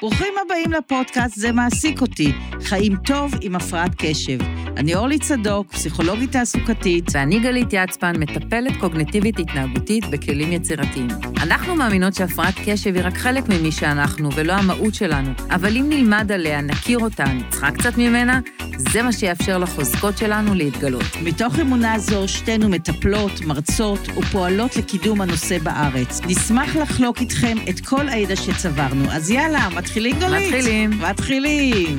ברוכים הבאים לפודקאסט "זה מעסיק אותי", חיים טוב עם הפרעת קשב. אני אורלי צדוק, פסיכולוגית תעסוקתית. ואני גלית יצפן, מטפלת קוגניטיבית התנהגותית בכלים יצירתיים. אנחנו מאמינות שהפרעת קשב היא רק חלק ממי שאנחנו ולא המהות שלנו, אבל אם נלמד עליה, נכיר אותה, נצחק קצת ממנה, זה מה שיאפשר לחוזקות שלנו להתגלות. מתוך אמונה זו, שתינו מטפלות, מרצות ופועלות לקידום הנושא בארץ. נשמח לחלוק איתכם את כל הידע שצברנו. אז יאללה, מתחילים גלית? מתחילים. מתחילים.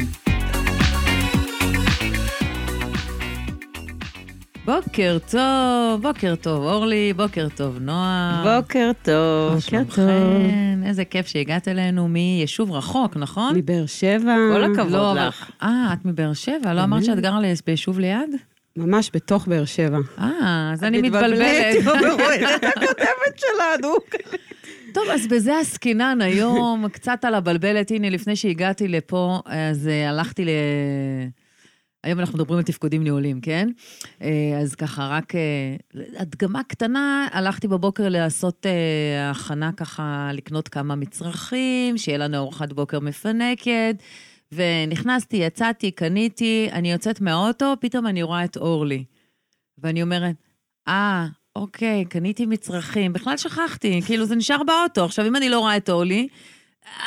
בוקר טוב, בוקר טוב אורלי, בוקר טוב נועה. בוקר טוב. מה שלומכן? איזה כיף שהגעת אלינו מיישוב רחוק, נכון? מבאר שבע. כל הכבוד לא, לך. אה, את מבאר שבע? לא אמרת שאת גרה ליס- ביישוב ליד? ממש בתוך באר שבע. אה, אז אני מתבלבלת מתבלבלת. עם המרואיינת הקודמת שלנו. טוב, אז בזה עסקינן היום, קצת על הבלבלת. הנה, לפני שהגעתי לפה, אז אה, הלכתי ל... היום אנחנו מדברים על תפקודים ניהולים, כן? אה, אז ככה, רק אה, הדגמה קטנה, הלכתי בבוקר לעשות הכנה ככה, לקנות כמה מצרכים, שיהיה לנו ארוחת בוקר מפנקת. ונכנסתי, יצאתי, קניתי, אני יוצאת מהאוטו, פתאום אני רואה את אורלי. ואני אומרת, אה, אוקיי, קניתי מצרכים, בכלל שכחתי, כאילו זה נשאר באוטו. עכשיו, אם אני לא רואה את אורלי,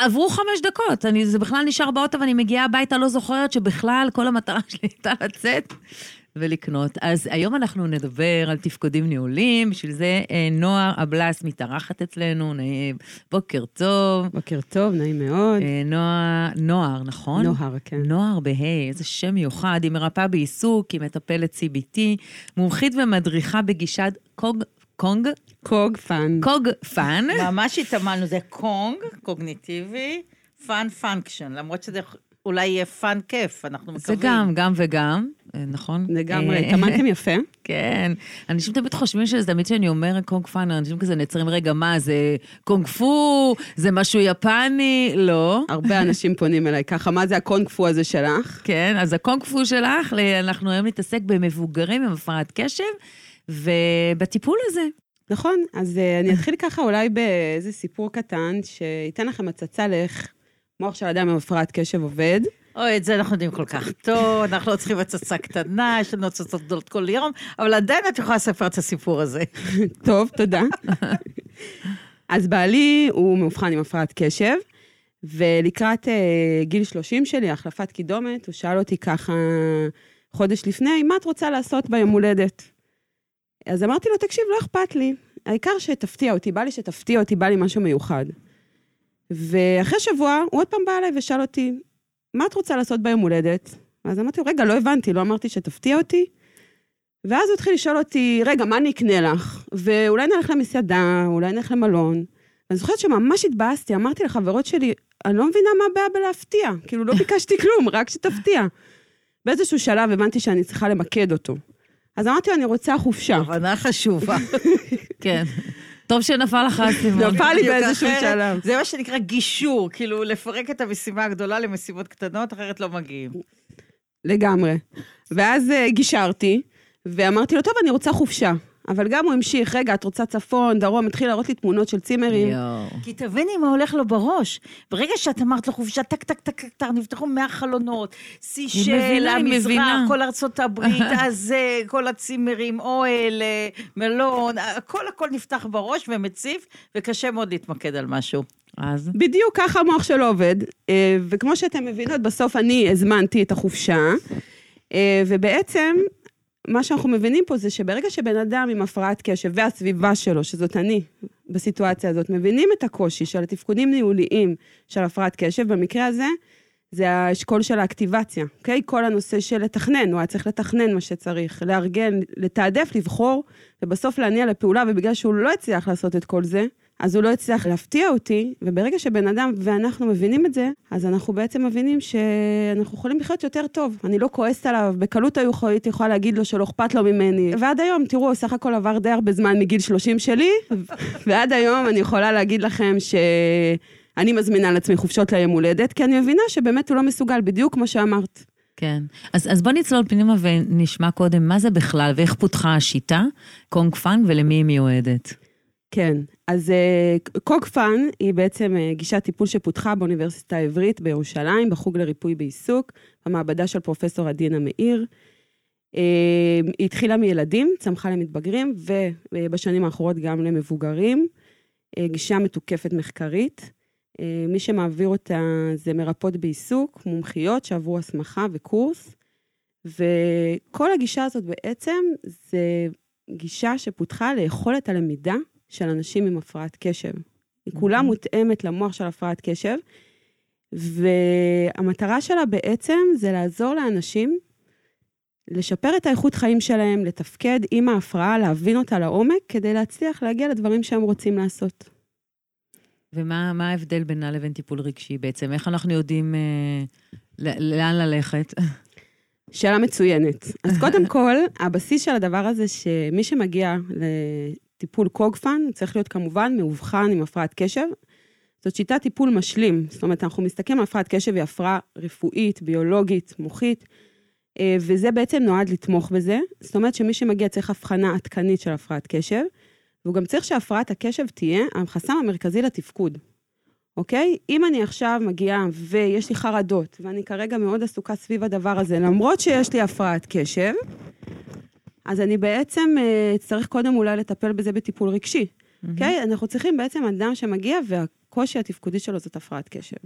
עברו חמש דקות, אני, זה בכלל נשאר באוטו ואני מגיעה הביתה, לא זוכרת שבכלל כל המטרה שלי הייתה לצאת ולקנות. אז היום אנחנו נדבר על תפקודים ניהולים, בשביל זה אה, נועה אבלס מתארחת אצלנו, נעים, בוקר טוב. בוקר טוב, נעים מאוד. אה, נועה, נוער, נכון? נוהר, כן. נוער בה', איזה שם מיוחד, היא מרפאה בעיסוק, היא מטפלת CBT, מומחית ומדריכה בגישת קוג, קונג, קוג פאן. קוג פאן. ממש התאמנו, זה קונג, קוגניטיבי, fun function, למרות שזה אולי יהיה fun כיף, אנחנו זה מקווים. גם, גם וגם, אה, נכון? לגמרי, אה, התאמנתם יפה. כן. אנשים תמיד חושבים שזה תמיד כשאני אומרת קונג פאן, אנשים כזה נעצרים, רגע, מה, זה קונג פו? זה משהו יפני? לא. הרבה אנשים פונים אליי ככה, מה זה הקונג פו הזה שלך? כן, אז הקונג פו שלך, אנחנו היום נתעסק במבוגרים עם הפרעת קשב, ובטיפול הזה. נכון, אז אה, אני אתחיל ככה אולי באיזה סיפור קטן, שייתן לכם הצצה לאיך מוח של אדם עם הפרעת קשב עובד. אוי, את זה אנחנו יודעים כל כך טוב, אנחנו לא צריכים הצצה קטנה, יש לנו הצצות גדולות כל יום, אבל עדיין את יכולה לספר את הסיפור הזה. טוב, תודה. אז בעלי הוא מאובחן עם הפרעת קשב, ולקראת אה, גיל 30 שלי, החלפת קידומת, הוא שאל אותי ככה חודש לפני, מה את רוצה לעשות ביום הולדת? אז אמרתי לו, תקשיב, לא אכפת לי, העיקר שתפתיע אותי, בא לי שתפתיע אותי, בא לי משהו מיוחד. ואחרי שבוע, הוא עוד פעם בא אליי ושאל אותי, מה את רוצה לעשות ביום הולדת? אז אמרתי לו, רגע, לא הבנתי, לא אמרתי שתפתיע אותי? ואז הוא התחיל לשאול אותי, רגע, מה אני אקנה לך? ואולי נלך למסעדה, אולי נלך למלון. ואני זוכרת שממש התבאסתי, אמרתי לחברות שלי, אני לא מבינה מה הבעיה בלהפתיע. כאילו, לא ביקשתי כלום, רק שתפתיע. באיזשהו שלב הבנתי שאני צריכה למקד אותו. אז אמרתי לו, אני רוצה חופשה. הבנה חשובה. כן. טוב שנפל לך האסימון. נפל לי באיזשהו שלב. זה מה שנקרא גישור, כאילו לפרק את המשימה הגדולה למשימות קטנות, אחרת לא מגיעים. לגמרי. ואז אה, גישרתי, ואמרתי לו, טוב, אני רוצה חופשה. אבל גם הוא המשיך, רגע, את רוצה צפון, דרום, התחיל להראות לי תמונות של צימרים. יואו. כי תביני מה הולך לו בראש. ברגע שאת אמרת לו חופשה, טק, טק, טק, טק, נפתחו 100 חלונות, סישל, מבינה, היא המזרח. כל ארצות הברית, הזה, כל הצימרים, אוהל, אה, מלון, הכל הכל נפתח בראש ומציף, וקשה מאוד להתמקד על משהו. אז? בדיוק ככה המוח שלו עובד, אה, וכמו שאתם מבינות, בסוף אני הזמנתי את החופשה, אה, ובעצם, מה שאנחנו מבינים פה זה שברגע שבן אדם עם הפרעת קשב והסביבה שלו, שזאת אני, בסיטואציה הזאת, מבינים את הקושי של התפקודים ניהוליים של הפרעת קשב, במקרה הזה, זה האשכול של האקטיבציה, אוקיי? כל הנושא של לתכנן, הוא היה צריך לתכנן מה שצריך, לארגן, לתעדף, לבחור, ובסוף להניע לפעולה, ובגלל שהוא לא הצליח לעשות את כל זה, אז הוא לא הצליח להפתיע אותי, וברגע שבן אדם ואנחנו מבינים את זה, אז אנחנו בעצם מבינים שאנחנו יכולים לחיות יותר טוב. אני לא כועסת עליו, בקלות הייתי יכולה להגיד לו שלא אכפת לו ממני. ועד היום, תראו, סך הכל עבר די הרבה זמן מגיל 30 שלי, ועד היום אני יכולה להגיד לכם ש... אני מזמינה לעצמי חופשות ליום הולדת, כי אני מבינה שבאמת הוא לא מסוגל, בדיוק כמו שאמרת. כן. אז, אז בוא נצלול פנימה ונשמע קודם מה זה בכלל ואיך פותחה השיטה, קוג פאן ולמי היא מיועדת. כן, אז קוגפן היא בעצם אה, גישת טיפול שפותחה באוניברסיטה העברית בירושלים, בחוג לריפוי בעיסוק, במעבדה של פרופסור עדינה מאיר. אה, היא התחילה מילדים, צמחה למתבגרים, ובשנים האחרונות גם למבוגרים. אה, גישה מתוקפת מחקרית. מי שמעביר אותה זה מרפאות בעיסוק, מומחיות שעברו הסמכה וקורס. וכל הגישה הזאת בעצם זה גישה שפותחה ליכולת הלמידה של אנשים עם הפרעת קשב. היא כולה אוקיי. מותאמת למוח של הפרעת קשב, והמטרה שלה בעצם זה לעזור לאנשים לשפר את האיכות חיים שלהם, לתפקד עם ההפרעה, להבין אותה לעומק, כדי להצליח להגיע לדברים שהם רוצים לעשות. ומה ההבדל בינה לבין טיפול רגשי בעצם? איך אנחנו יודעים אה, לאן ללכת? שאלה מצוינת. אז קודם כל, הבסיס של הדבר הזה, שמי שמגיע טיפול קוגפן, צריך להיות כמובן מאובחן עם הפרעת קשב. זאת שיטת טיפול משלים, זאת אומרת, אנחנו מסתכלים על הפרעת קשב, היא הפרעה רפואית, ביולוגית, מוחית, אה, וזה בעצם נועד לתמוך בזה. זאת אומרת שמי שמגיע צריך הבחנה עדכנית של הפרעת קשב, והוא גם צריך שהפרעת הקשב תהיה החסם המרכזי לתפקוד, אוקיי? אם אני עכשיו מגיעה ויש לי חרדות, ואני כרגע מאוד עסוקה סביב הדבר הזה, למרות שיש לי הפרעת קשב, אז אני בעצם אה, צריך קודם אולי לטפל בזה בטיפול רגשי, אוקיי? Mm-hmm. Okay? אנחנו צריכים בעצם אדם שמגיע והקושי התפקודי שלו זאת הפרעת קשב.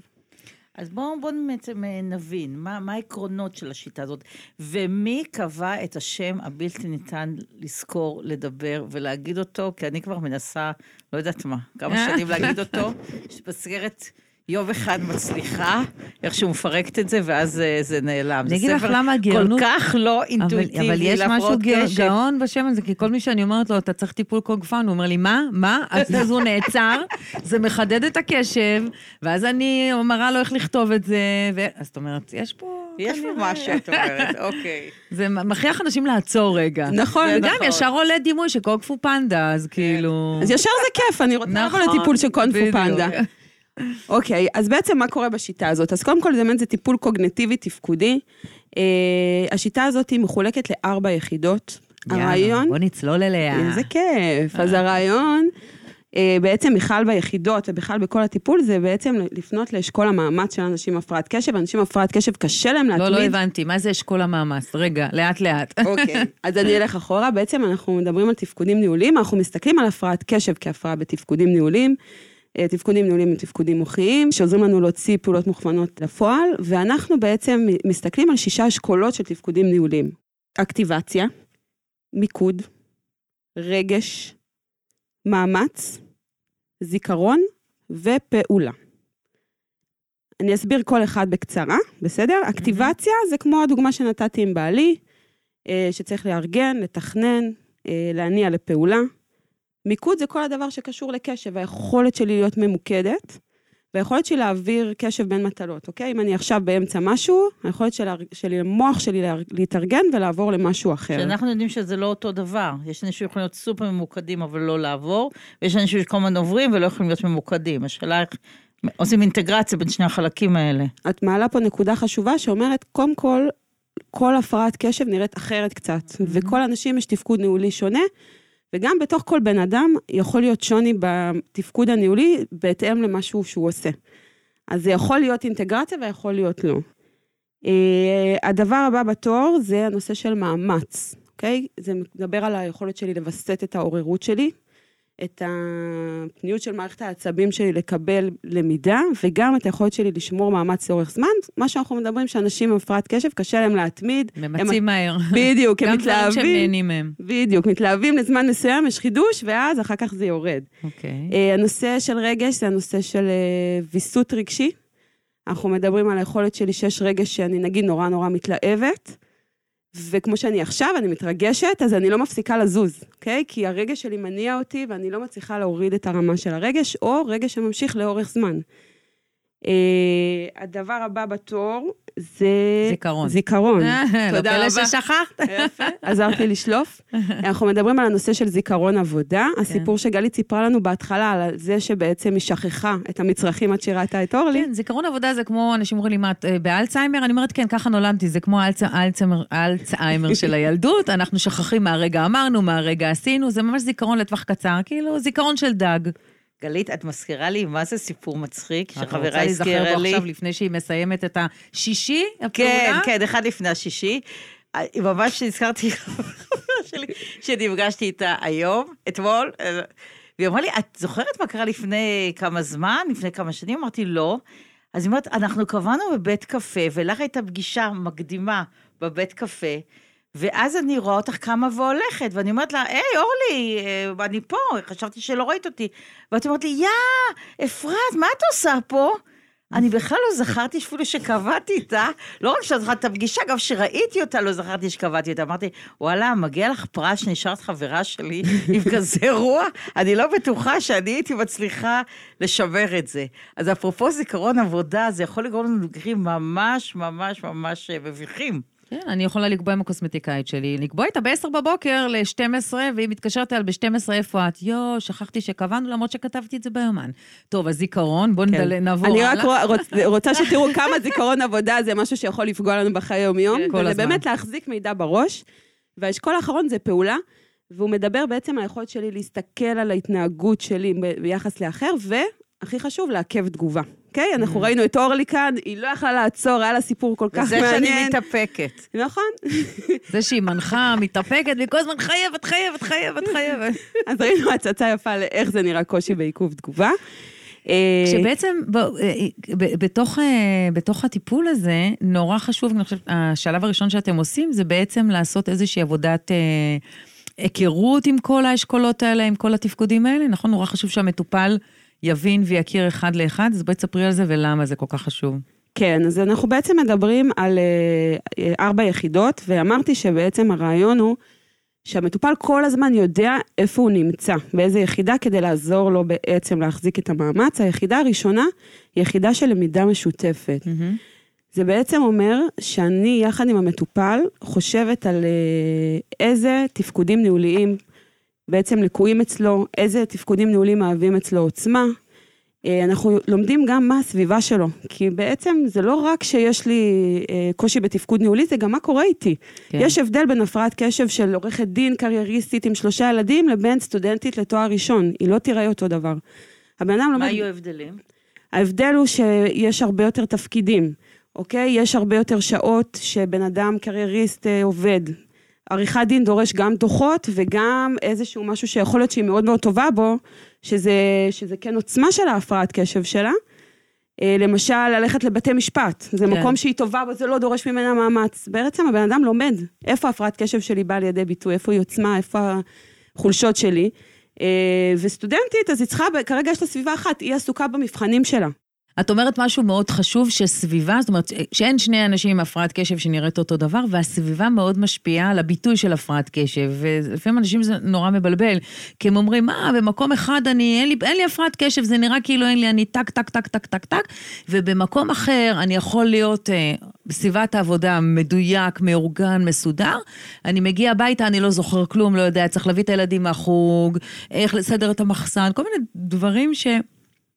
אז בואו בוא בעצם אה, נבין, מה, מה העקרונות של השיטה הזאת, ומי קבע את השם הבלתי ניתן לזכור, לדבר ולהגיד אותו, כי אני כבר מנסה, לא יודעת מה, כמה שנים להגיד אותו, שבסרט... יום אחד מצליחה, איך שהוא מפרקת את זה, ואז אה, זה נעלם. אני אגיד לך למה הגאונות... כל כך לא אינטואיטיבי אבל יש משהו גאון בשם הזה, כי כל מי שאני אומרת לו, אתה צריך טיפול קוגפן, הוא אומר לי, מה? מה? אז הוא נעצר, זה מחדד את הקשב, ואז אני מראה לו איך לכתוב את זה, אז את אומרת, יש פה... יש פה משהו, את אומרת, אוקיי. זה מכריח אנשים לעצור רגע. נכון. וגם נכון. ישר עולה דימוי של קונג פנדה, אז כן. כאילו... אז ישר זה כיף, אני רוצה לבוא נכון, לטיפול של קונג פנדה. אוקיי, אז בעצם מה קורה בשיטה הזאת? אז קודם כל זה באמת זה טיפול קוגנטיבי תפקודי. Uh, השיטה הזאת היא מחולקת לארבע יחידות. יאללה, הרעיון... בוא נצלול אליה. איזה כיף. אז הרעיון... uh, בעצם בכלל ביחידות ובכלל בכל הטיפול, זה בעצם לפנות לאשכול המאמץ של אנשים עם הפרעת קשב. אנשים עם הפרעת קשב קשה להם להתמיד. לא, לא הבנתי, מה זה אשכול המאמץ? רגע, לאט לאט. אוקיי, אז אני אלך אחורה. בעצם אנחנו מדברים על תפקודים ניהוליים, אנחנו מסתכלים על הפרעת קשב כהפרעה בתפקודים ניהוליים. אה, תפקודים ניהוליים הם תפקודים מוחיים, שעוזרים לנו להוציא פעולות מוכוונות לפועל, ואנחנו בעצם מסתכלים על שישה אשכולות של תפקודים ניהוליים. אקטיבציה, מיקוד, רגש, מאמץ, זיכרון ופעולה. אני אסביר כל אחד בקצרה, בסדר? אקטיבציה זה כמו הדוגמה שנתתי עם בעלי, אה, שצריך לארגן, לתכנן, אה, להניע לפעולה. מיקוד זה כל הדבר שקשור לקשב, היכולת שלי להיות ממוקדת, והיכולת שלי להעביר קשב בין מטלות, אוקיי? אם אני עכשיו באמצע משהו, היכולת של, שלי, המוח שלי להתארגן ולעבור למשהו אחר. שאנחנו יודעים שזה לא אותו דבר. יש אנשים שיכולים להיות סופר ממוקדים אבל לא לעבור, ויש אנשים שכל הזמן עוברים ולא יכולים להיות ממוקדים. השאלה איך עושים אינטגרציה בין שני החלקים האלה. את מעלה פה נקודה חשובה שאומרת, קודם כל, כל הפרעת קשב נראית אחרת קצת, mm-hmm. וכל אנשים יש תפקוד ניהולי שונה. וגם בתוך כל בן אדם יכול להיות שוני בתפקוד הניהולי בהתאם למשהו שהוא עושה. אז זה יכול להיות אינטגרציה ויכול להיות לא. Uh, הדבר הבא בתור זה הנושא של מאמץ, אוקיי? זה מדבר על היכולת שלי לווסת את העוררות שלי, את הפניות של מערכת העצבים שלי לקבל למידה, וגם את היכולת שלי לשמור מאמץ לאורך זמן. מה שאנחנו מדברים, שאנשים עם הפרעת קשב, קשה להם להתמיד. ממצים הם... מהר. בדיוק, הם מתלהבים. גם דברים שהם נהנים מהם. בדיוק, מתלהבים לזמן מסוים, יש חידוש, ואז אחר כך זה יורד. אוקיי. Okay. אה, הנושא של רגש זה הנושא של אה, ויסות רגשי. אנחנו מדברים על היכולת שלי שיש רגש שאני נגיד נורא נורא מתלהבת. וכמו שאני עכשיו, אני מתרגשת, אז אני לא מפסיקה לזוז, אוקיי? כי הרגש שלי מניע אותי ואני לא מצליחה להוריד את הרמה של הרגש, או רגש שממשיך לאורך זמן. Uh, הדבר הבא בתור, זה... זיכרון. זיכרון. לא תודה פלא רבה. ששכחת. יפה, עזרתי לשלוף. אנחנו מדברים על הנושא של זיכרון עבודה. הסיפור שגלית סיפרה לנו בהתחלה, על זה שבעצם היא שכחה את המצרכים עד שראתה את אורלי. כן, זיכרון עבודה זה כמו, אנשים אומרים לי, מה, את אה, באלצהיימר? אני אומרת, כן, ככה נולדתי, זה כמו האלצהיימר של הילדות, אנחנו שוכחים מה הרגע אמרנו, מה הרגע עשינו, זה ממש זיכרון לטווח קצר, כאילו, זיכרון של דג. גלית, את מזכירה לי מה זה סיפור מצחיק, את רוצה שחברה להיזכר הזכירה בו לי. עכשיו, לפני שהיא מסיימת את השישי, כן, הפעולה? כן, אחד לפני השישי. אה, ממש נזכרתי חברה שלי שנפגשתי איתה היום, אתמול, אה, והיא אמרה לי, את זוכרת מה קרה לפני כמה זמן, לפני כמה שנים? אמרתי, לא. אז היא אומרת, אנחנו קבענו בבית קפה, ולך הייתה פגישה מקדימה בבית קפה, ואז אני רואה אותך קמה והולכת, ואני אומרת לה, היי, אורלי, אה, אני פה, חשבתי שלא ראית אותי. ואת אומרת לי, יא, אפרת, מה את עושה פה? אני בכלל לא זכרתי אפילו שקבעתי איתה, לא רק שלא זכרתי את הפגישה, גם כשראיתי אותה לא זכרתי שקבעתי אותה. אמרתי, וואלה, מגיע לך פרס שנשארת חברה שלי עם כזה רוח, אני לא בטוחה שאני הייתי מצליחה לשמר את זה. אז אפרופו זיכרון עבודה, זה יכול לגרום לנו מקרים ממש ממש ממש אה, מביכים. כן, אני יכולה לקבוע עם הקוסמטיקאית שלי, לקבוע איתה ב-10 בבוקר ל-12, והיא מתקשרת אליי ב-12, איפה את? יואו, שכחתי שקבענו, למרות שכתבתי את זה ביומן. טוב, אז זיכרון, בואו כן. נעבור אני הלאה. רק רוצ- רוצה שתראו כמה זיכרון עבודה זה משהו שיכול לפגוע לנו בחיי היום-יום. כן, וזה הזמן. באמת להחזיק מידע בראש. והאשכול האחרון זה פעולה, והוא מדבר בעצם על היכולת שלי להסתכל על ההתנהגות שלי ביחס לאחר, והכי חשוב, לעכב תגובה. אוקיי? אנחנו ראינו את אורלי כאן, היא לא יכלה לעצור, היה לה סיפור כל כך וזה שאני מעניין. מתאפקת. נכון. זה שהיא מנחה, מתאפקת, והיא כל הזמן חייבת, חייבת, חייבת, חייבת. אז ראינו הצצה יפה לאיך זה נראה קושי בעיכוב תגובה. אה, שבעצם ב- ב- בתוך, אה, בתוך הטיפול הזה, נורא חשוב, אני חושבת, השלב הראשון שאתם עושים זה בעצם לעשות איזושהי עבודת אה, היכרות עם כל האשכולות האלה, עם כל התפקודים האלה. נכון, נורא חשוב שהמטופל יבין ויכיר אחד לאחד, אז בואי תספרי על זה ולמה זה כל כך חשוב. כן, אז אנחנו בעצם מדברים על אה, אה, ארבע יחידות, ואמרתי שבעצם הרעיון הוא שהמטופל כל הזמן יודע איפה הוא נמצא, באיזה יחידה, כדי לעזור לו בעצם להחזיק את המאמץ. היחידה הראשונה היא יחידה של למידה משותפת. זה בעצם אומר שאני, יחד עם המטופל, חושבת על אה, איזה תפקודים ניהוליים בעצם לקויים אצלו, איזה תפקודים ניהוליים מהווים אצלו עוצמה. אה, אנחנו לומדים גם מה הסביבה שלו, כי בעצם זה לא רק שיש לי אה, קושי בתפקוד ניהולי, זה גם מה קורה איתי. כן. יש הבדל בין הפרעת קשב של עורכת דין קרייריסטית עם שלושה ילדים, לבין סטודנטית לתואר ראשון, היא לא תיראה אותו דבר. הבן אדם לומד... מה היו ההבדלים? ההבדל הוא שיש הרבה יותר תפקידים, אוקיי? יש הרבה יותר שעות שבן אדם קרייריסט אה, עובד. עריכת דין דורש גם דוחות וגם איזשהו משהו שיכול להיות שהיא מאוד מאוד טובה בו, שזה, שזה כן עוצמה של ההפרעת קשב שלה. אה, למשל, ללכת לבתי משפט, זה כן. מקום שהיא טובה בו, זה לא דורש ממנה מאמץ. בעצם הבן אדם לומד איפה ההפרעת קשב שלי באה לידי ביטוי, איפה היא עוצמה, איפה החולשות שלי. אה, וסטודנטית, אז היא צריכה, כרגע יש לה סביבה אחת, היא עסוקה במבחנים שלה. את אומרת משהו מאוד חשוב, שסביבה, זאת אומרת, שאין שני אנשים עם הפרעת קשב שנראית אותו דבר, והסביבה מאוד משפיעה על הביטוי של הפרעת קשב, ולפעמים אנשים זה נורא מבלבל, כי הם אומרים, מה, במקום אחד אני, אין לי, אין לי הפרעת קשב, זה נראה כאילו אין לי, אני טק, טק, טק, טק, טק, טק, ובמקום אחר אני יכול להיות אה, בסביבת העבודה מדויק, מאורגן, מסודר, אני מגיע הביתה, אני לא זוכר כלום, לא יודע, צריך להביא את הילדים מהחוג, איך לסדר את המחסן, כל מיני דברים ש...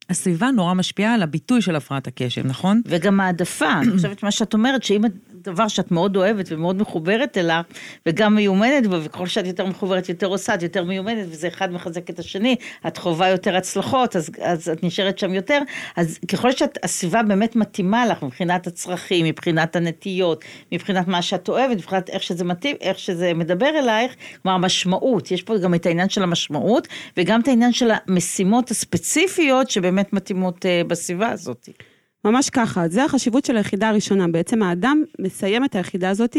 הסביבה נורא משפיעה על הביטוי של הפרעת הקשב, נכון? וגם העדפה, אני חושבת מה שאת אומרת, שאם דבר שאת מאוד אוהבת ומאוד מחוברת אליו, וגם מיומנת בו, וככל שאת יותר מחוברת, יותר עושה, את יותר מיומנת, וזה אחד מחזק את השני, את חווה יותר הצלחות, אז, אז את נשארת שם יותר, אז ככל שהסביבה באמת מתאימה לך, מבחינת הצרכים, מבחינת הנטיות, מבחינת מה שאת אוהבת, מבחינת איך שזה מתאים, איך שזה מדבר אלייך, כלומר המשמעות, יש פה גם את העניין של המשמעות, וגם את העניין של המשימות הספציפיות, שבאמת מתאימות uh, בסביבה הזאת. ממש ככה, זה החשיבות של היחידה הראשונה. בעצם האדם מסיים את היחידה הזאת,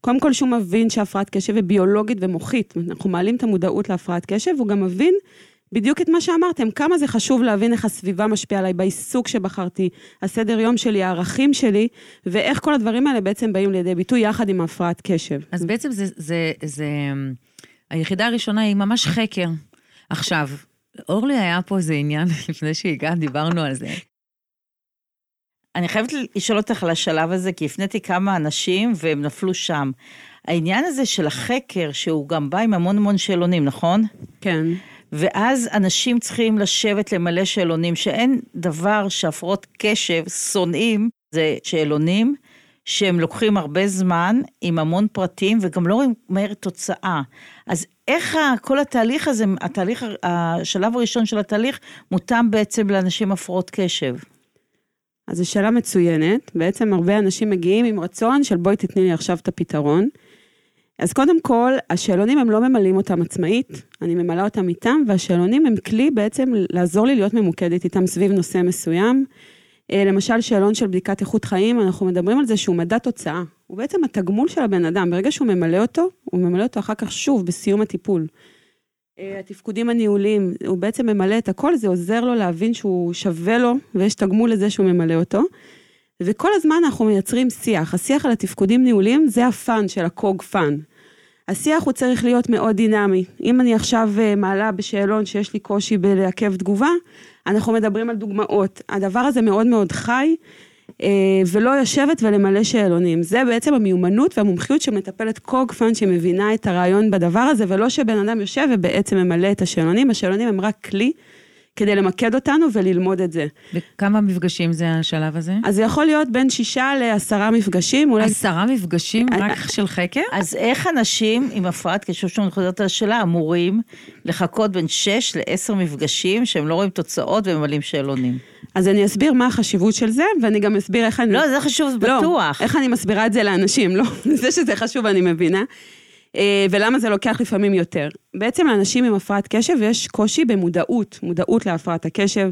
קודם כל שהוא מבין שהפרעת קשב היא ביולוגית ומוחית. אנחנו מעלים את המודעות להפרעת קשב, והוא גם מבין בדיוק את מה שאמרתם, כמה זה חשוב להבין איך הסביבה משפיעה עליי, בעיסוק שבחרתי, הסדר יום שלי, הערכים שלי, ואיך כל הדברים האלה בעצם באים לידי ביטוי יחד עם הפרעת קשב. אז בעצם זה, זה, זה, היחידה הראשונה היא ממש חקר. עכשיו, אורלי היה פה איזה עניין, לפני שהגעת, דיברנו על זה. אני חייבת לשאול אותך על השלב הזה, כי הפניתי כמה אנשים והם נפלו שם. העניין הזה של החקר, שהוא גם בא עם המון המון שאלונים, נכון? כן. ואז אנשים צריכים לשבת למלא שאלונים, שאין דבר שהפרעות קשב שונאים, זה שאלונים שהם לוקחים הרבה זמן, עם המון פרטים, וגם לא רואים מהר תוצאה. אז איך כל התהליך הזה, התהליך, השלב הראשון של התהליך, מותאם בעצם לאנשים הפרעות קשב? אז זו שאלה מצוינת. בעצם הרבה אנשים מגיעים עם רצון של בואי תתני לי עכשיו את הפתרון. אז קודם כל, השאלונים הם לא ממלאים אותם עצמאית, אני ממלאה אותם איתם, והשאלונים הם כלי בעצם לעזור לי להיות ממוקדת איתם סביב נושא מסוים. אה, למשל, שאלון של בדיקת איכות חיים, אנחנו מדברים על זה שהוא מדע תוצאה. הוא בעצם התגמול של הבן אדם, ברגע שהוא ממלא אותו, הוא ממלא אותו אחר כך שוב בסיום הטיפול. אה, התפקודים הניהוליים, הוא בעצם ממלא את הכל, זה עוזר לו להבין שהוא שווה לו, ויש תגמול לזה שהוא ממלא אותו. וכל הזמן אנחנו מייצרים שיח. השיח על התפקודים ניהוליים זה ה fun של הקוג פאן. השיח הוא צריך להיות מאוד דינמי. אם אני עכשיו אה, מעלה בשאלון שיש לי קושי בלעכב תגובה, אנחנו מדברים על דוגמאות. הדבר הזה מאוד מאוד חי, ולא לשבת ולמלא שאלונים. זה בעצם המיומנות והמומחיות של מטפלת קוג פאן שמבינה את הרעיון בדבר הזה, ולא שבן אדם יושב ובעצם ממלא את השאלונים. השאלונים הם רק כלי. כדי למקד אותנו וללמוד את זה. וכמה מפגשים זה השלב הזה? אז זה יכול להיות בין שישה לעשרה מפגשים. אולי... עשרה מפגשים רק של חקר? אז איך אנשים עם הפרעת קשב, שאני חוזרת על השאלה, אמורים לחכות בין שש לעשר מפגשים שהם לא רואים תוצאות וממלאים שאלונים? אז אני אסביר מה החשיבות של זה, ואני גם אסביר איך אני... לא, זה חשוב, זה לא, בטוח. איך אני מסבירה את זה לאנשים, לא, זה שזה חשוב אני מבינה. אה, ולמה זה לוקח לפעמים יותר. בעצם לאנשים עם הפרעת קשב יש קושי במודעות, מודעות להפרעת הקשב.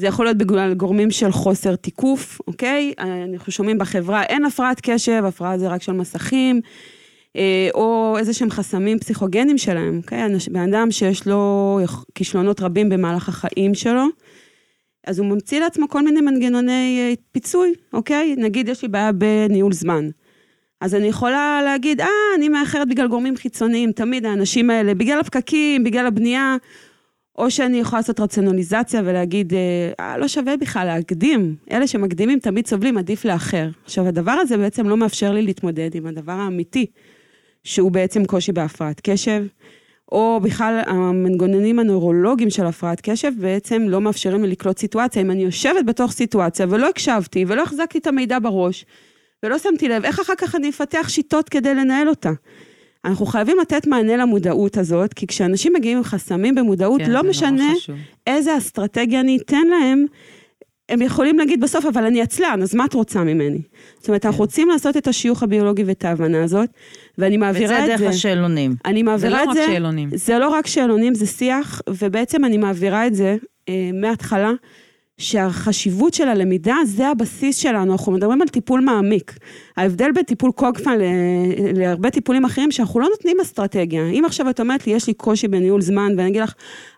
זה יכול להיות בגלל גורמים של חוסר תיקוף, אוקיי? אנחנו שומעים בחברה, אין הפרעת קשב, הפרעה זה רק של מסכים, אה, או איזה שהם חסמים פסיכוגנים שלהם, אוקיי? בן אדם שיש לו כישלונות רבים במהלך החיים שלו, אז הוא ממציא לעצמו כל מיני מנגנוני אה, פיצוי, אוקיי? נגיד יש לי בעיה בניהול זמן. אז אני יכולה להגיד, אה, אני מאחרת בגלל גורמים חיצוניים, תמיד האנשים האלה, בגלל הפקקים, בגלל הבנייה, או שאני יכולה לעשות רציונליזציה ולהגיד, אה, לא שווה בכלל להקדים, אלה שמקדימים תמיד סובלים, עדיף לאחר. עכשיו, הדבר הזה בעצם לא מאפשר לי להתמודד עם הדבר האמיתי, שהוא בעצם קושי בהפרעת קשב, או בכלל המנגנונים הנוירולוגיים של הפרעת קשב בעצם לא מאפשרים לי לקלוט סיטואציה. אם אני יושבת בתוך סיטואציה ולא הקשבתי ולא החזקתי את המידע בראש, ולא שמתי לב, איך אחר כך אני אפתח שיטות כדי לנהל אותה? אנחנו חייבים לתת מענה למודעות הזאת, כי כשאנשים מגיעים עם חסמים במודעות, כן, לא משנה איזה אסטרטגיה אני אתן להם, הם יכולים להגיד בסוף, אבל אני עצלן, אז מה את רוצה ממני? זאת אומרת, אנחנו כן. רוצים לעשות את השיוך הביולוגי ואת ההבנה הזאת, ואני מעבירה את זה... וזה דרך השאלונים. אני מעבירה את זה... זה לא רק שאלונים. זה לא רק שאלונים, זה שיח, ובעצם אני מעבירה את זה אה, מההתחלה. שהחשיבות של הלמידה זה הבסיס שלנו, אנחנו מדברים על טיפול מעמיק. ההבדל בין טיפול קוגפן להרבה טיפולים אחרים, שאנחנו לא נותנים אסטרטגיה. אם עכשיו את אומרת לי, יש לי קושי בניהול זמן, ואני אגיד לך,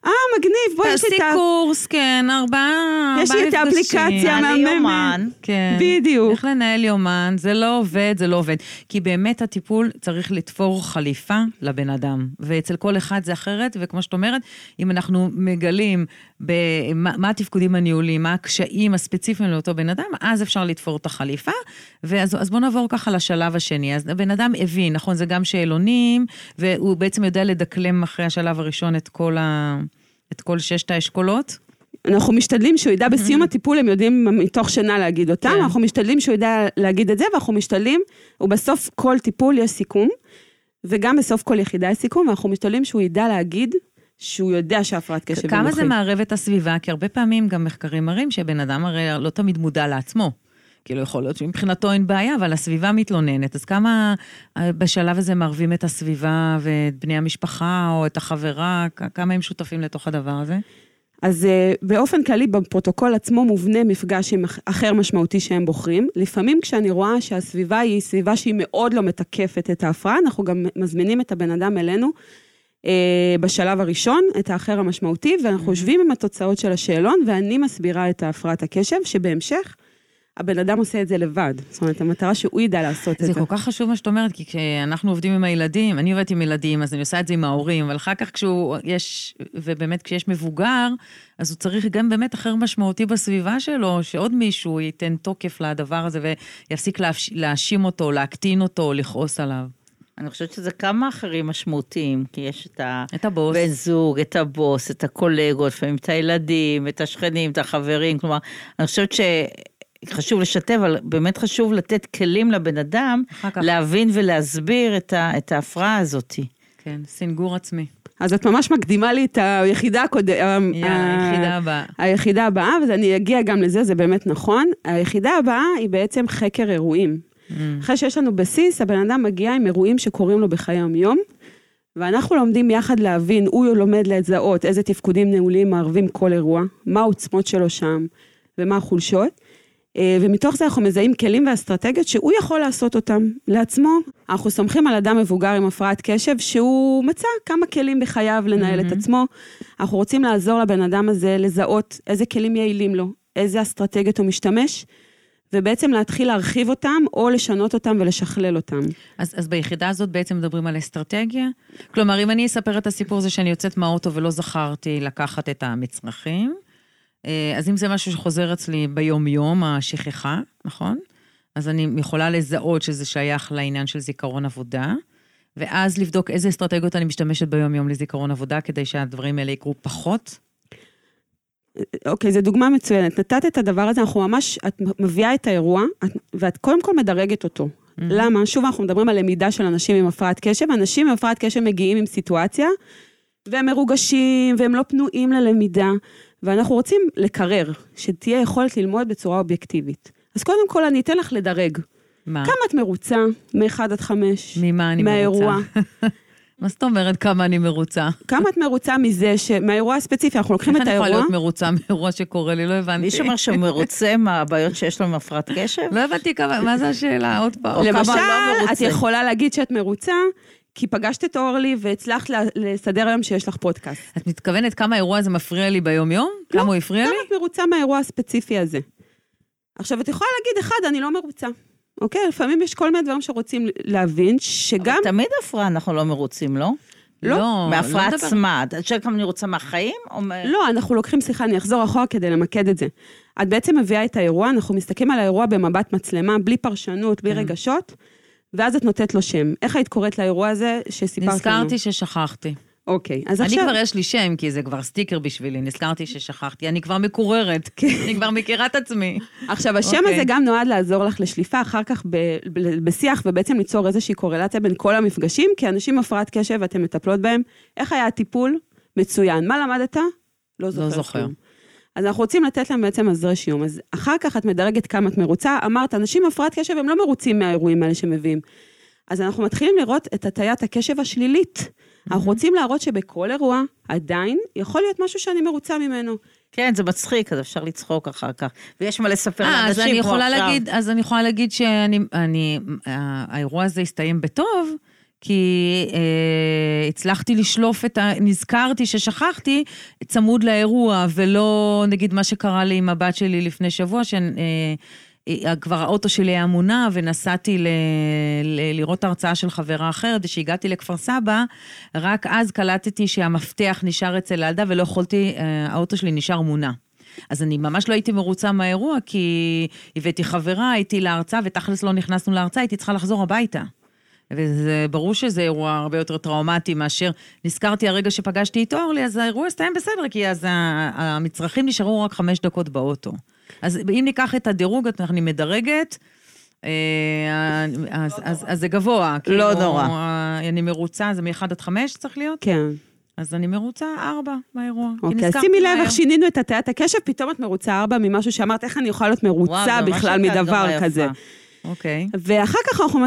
אה, מגניב, בואי, יש לי את ה... תעשי קורס, כן, ארבעה יש לי את האפליקציה מהממת. כן. בדיוק. איך לנהל יומן, זה לא עובד, זה לא עובד. כי באמת הטיפול צריך לתפור חליפה לבן אדם, ואצל כל אחד זה אחרת, וכמו שאת אומרת, אם אנחנו מגלים במה, מה התפקודים הניהוליים, מה הקשיים הספציפיים לאותו בן אדם, אז אפשר לתפור את החליפה. ואז בואו נעבור ככה לשלב השני. אז הבן אדם הבין, נכון, זה גם שאלונים, והוא בעצם יודע לדקלם אחרי השלב הראשון את כל, ה... את כל ששת האשכולות. אנחנו משתדלים שהוא ידע בסיום הטיפול, הם יודעים מתוך שנה להגיד אותם, כן. אנחנו משתדלים שהוא ידע להגיד את זה, ואנחנו משתדלים, ובסוף כל טיפול יש סיכום, וגם בסוף כל יחידה יש סיכום, ואנחנו משתדלים שהוא ידע להגיד שהוא יודע שהפרעת קשב במוחים. כמה זה מערב את הסביבה? כי הרבה פעמים גם מחקרים מראים שבן אדם הרי לא תמיד מודע לעצמו. כאילו, יכול להיות שמבחינתו אין בעיה, אבל הסביבה מתלוננת. אז כמה אה, בשלב הזה מערבים את הסביבה ואת בני המשפחה או את החברה? כמה הם שותפים לתוך הדבר הזה? אז uh, באופן כללי, בפרוטוקול עצמו מובנה מפגש עם אחר משמעותי שהם בוחרים. לפעמים כשאני רואה שהסביבה היא סביבה שהיא מאוד לא מתקפת את ההפרעה, אנחנו גם מזמינים את הבן אדם אלינו uh, בשלב הראשון, את האחר המשמעותי, ואנחנו. יושבים עם התוצאות של השאלון, ואני מסבירה את הפרעת הקשב, שבהמשך הבן אדם עושה את זה לבד. זאת אומרת, המטרה שהוא ידע לעשות את זה זה. כל כך חשוב מה שאת אומרת, כי כשאנחנו עובדים עם הילדים, אני עובדת עם ילדים, אז אני עושה את זה עם ההורים, אבל אחר כך כשהוא יש, ובאמת כשיש מבוגר, אז הוא צריך גם באמת אחר משמעותי בסביבה שלו, שעוד מישהו ייתן תוקף לדבר הזה ויפסיק להאש- להאשים אותו, להקטין אותו, לכעוס עליו. אני חושבת שזה כמה אחרים משמעותיים, כי יש את את הבוס. הבן זוג, את הבוס, את הקולגות, לפעמים את הילדים, את השכנים, את החברים, כלומר, אני חושבת שחשוב לשתף, אבל באמת חשוב לתת כלים לבן אדם. להבין ולהסביר את, ה, את ההפרעה הזאת. כן, סינגור עצמי. אז את ממש מקדימה לי את היחידה הקודמת. יאללה, היחידה הבאה. היחידה הבאה, ואני אגיע גם לזה, זה באמת נכון. היחידה הבאה היא בעצם חקר אירועים. Mm. אחרי שיש לנו בסיס, הבן אדם מגיע עם אירועים שקורים לו בחיי היום-יום, ואנחנו לומדים יחד להבין, הוא לומד לזהות איזה תפקודים נעולים מערבים כל אירוע, מה העוצמות שלו שם ומה החולשות. אה, ומתוך זה אנחנו מזהים כלים ואסטרטגיות שהוא יכול לעשות אותם לעצמו. אנחנו סומכים על אדם מבוגר עם הפרעת קשב שהוא מצא כמה כלים בחייו לנהל את עצמו. אנחנו רוצים לעזור לבן אדם הזה לזהות איזה כלים יעילים לו, איזה אסטרטגיות הוא משתמש, ובעצם להתחיל להרחיב אותם או לשנות אותם ולשכלל אותם. אז, אז ביחידה הזאת בעצם מדברים על אסטרטגיה? כלומר, אם אני אספר את הסיפור הזה שאני יוצאת מהאוטו ולא זכרתי לקחת את המצרכים, אז אם זה משהו שחוזר אצלי ביום-יום, השכחה, נכון? אז אני יכולה לזהות שזה שייך לעניין של זיכרון עבודה, ואז לבדוק איזה אסטרטגיות אני משתמשת ביום-יום לזיכרון עבודה, כדי שהדברים האלה יקרו פחות. אוקיי, זו דוגמה מצוינת. נתת את הדבר הזה, אנחנו ממש, את מביאה את האירוע, את, ואת קודם כל מדרגת אותו. Mm-hmm. למה? שוב, אנחנו מדברים על למידה של אנשים עם הפרעת קשב. אנשים עם הפרעת קשב מגיעים עם סיטואציה, והם מרוגשים, והם לא פנויים ללמידה, ואנחנו רוצים לקרר, שתהיה יכולת ללמוד בצורה אובייקטיבית. אז קודם כל, אני אתן לך לדרג. מה? כמה את מרוצה מ-1 עד 5? ממה אני מהאירוע. מרוצה? מה זאת אומרת כמה אני מרוצה? כמה את מרוצה מזה, ש... מהאירוע הספציפי, אנחנו לוקחים איך את אני יכולה האירוע, להיות מרוצה מאירוע שקורה לי? לא הבנתי. מישהו אומר שהוא מרוצה מהבעיות שיש לו עם הפרעת קשב? לא הבנתי כמה, מה זה השאלה? עוד פעם. כמה למשל, לא את. יכולה להגיד שאת מרוצה, כי פגשת את אורלי והצלחת לסדר היום שיש לך פודקאסט. את מתכוונת כמה האירוע הזה מפריע לי ביום-יום? כמה הוא הפריע לי? כמה את מרוצה מהאירוע הספציפי הזה? עכשיו, את יכולה להגיד, אחד, אני לא מרוצה. אוקיי? לפעמים יש כל מיני דברים שרוצים להבין, שגם... אבל תמיד הפרעה אנחנו לא מרוצים, לא? לא, מההפרעה מדבר- עצמה. את שואלת כמה אני רוצה מהחיים? או. לא, אנחנו לוקחים, סליחה, אני אחזור אחורה כדי למקד את זה. את בעצם מביאה את האירוע, אנחנו מסתכלים על האירוע במבט מצלמה, בלי פרשנות, כן. בלי רגשות, ואז את נותנת לו שם. איך היית קוראת לאירוע הזה שסיפרת לנו? נזכרתי ששכחתי. אוקיי, אז אני עכשיו... כבר יש לי שם, כי זה כבר סטיקר בשבילי, נזכרתי ששכחתי. אני כבר מקוררת, כן. אני כבר מכירה את עצמי. עכשיו, השם אוקיי. הזה גם נועד לעזור לך לשליפה אחר כך ב- ב- בשיח, ובעצם ליצור איזושהי קורלציה בין כל המפגשים, כי אנשים עם הפרעת קשב, ואתן מטפלות בהם, איך היה הטיפול? מצוין. מה למדת? לא זוכר. זוכר. אז אנחנו רוצים לתת להם בעצם עזרי שיעור. אז אחר כך את מדרגת כמה את מרוצה, אמרת, אנשים עם הפרעת קשב הם לא מרוצים מהאירועים האלה שמביאים. אז אנחנו מתחילים לראות את הטיית הקשב השלילית. אנחנו רוצים להראות שבכל אירוע, עדיין, יכול להיות משהו שאני מרוצה ממנו. כן, זה מצחיק, אז אפשר לצחוק אחר כך. ויש מה לספר אה, אז לאנשים יכולה עכשיו. להגיד, אז אני יכולה להגיד שאני, אני, ה- האירוע הזה הסתיים בטוב, כי אה, הצלחתי לשלוף את ה... נזכרתי ששכחתי צמוד לאירוע, ולא נגיד מה שקרה לי עם הבת שלי לפני שבוע, ש... אה, האוטו שלי היה מונע ונסעתי ל... ל... לראות הרצאה של חברה אחרת, וכשהגעתי לכפר סבא, רק אז קלטתי שהמפתח נשאר אצל הילדה ולא יכולתי, אה, האוטו שלי נשאר מונע. אז אני ממש לא הייתי מרוצה מהאירוע, כי הבאתי חברה, הייתי להרצאה, ותכלס לא נכנסנו להרצאה, הייתי צריכה לחזור הביתה. וזה ברור שזה אירוע הרבה יותר טראומטי מאשר נזכרתי הרגע שפגשתי את אורלי, אז האירוע הסתיים בסדר, כי אז המצרכים נשארו רק חמש דקות באוטו. אז אם ניקח את הדירוג, אני מדרגת, אה, אז, זה גבוה. לא נורא. אה, אני מרוצה, זה מ-1 עד 5 צריך להיות? כן. אז אני מרוצה 4 מהאירוע. אוקיי, אז שימי לב. איך שינינו את הטיית הקשב, פתאום את מרוצה ארבע ממשהו שאמרת, איך אני יכולה להיות מרוצה בכלל מדבר כזה. יפה. אוקיי. ואחר כך אנחנו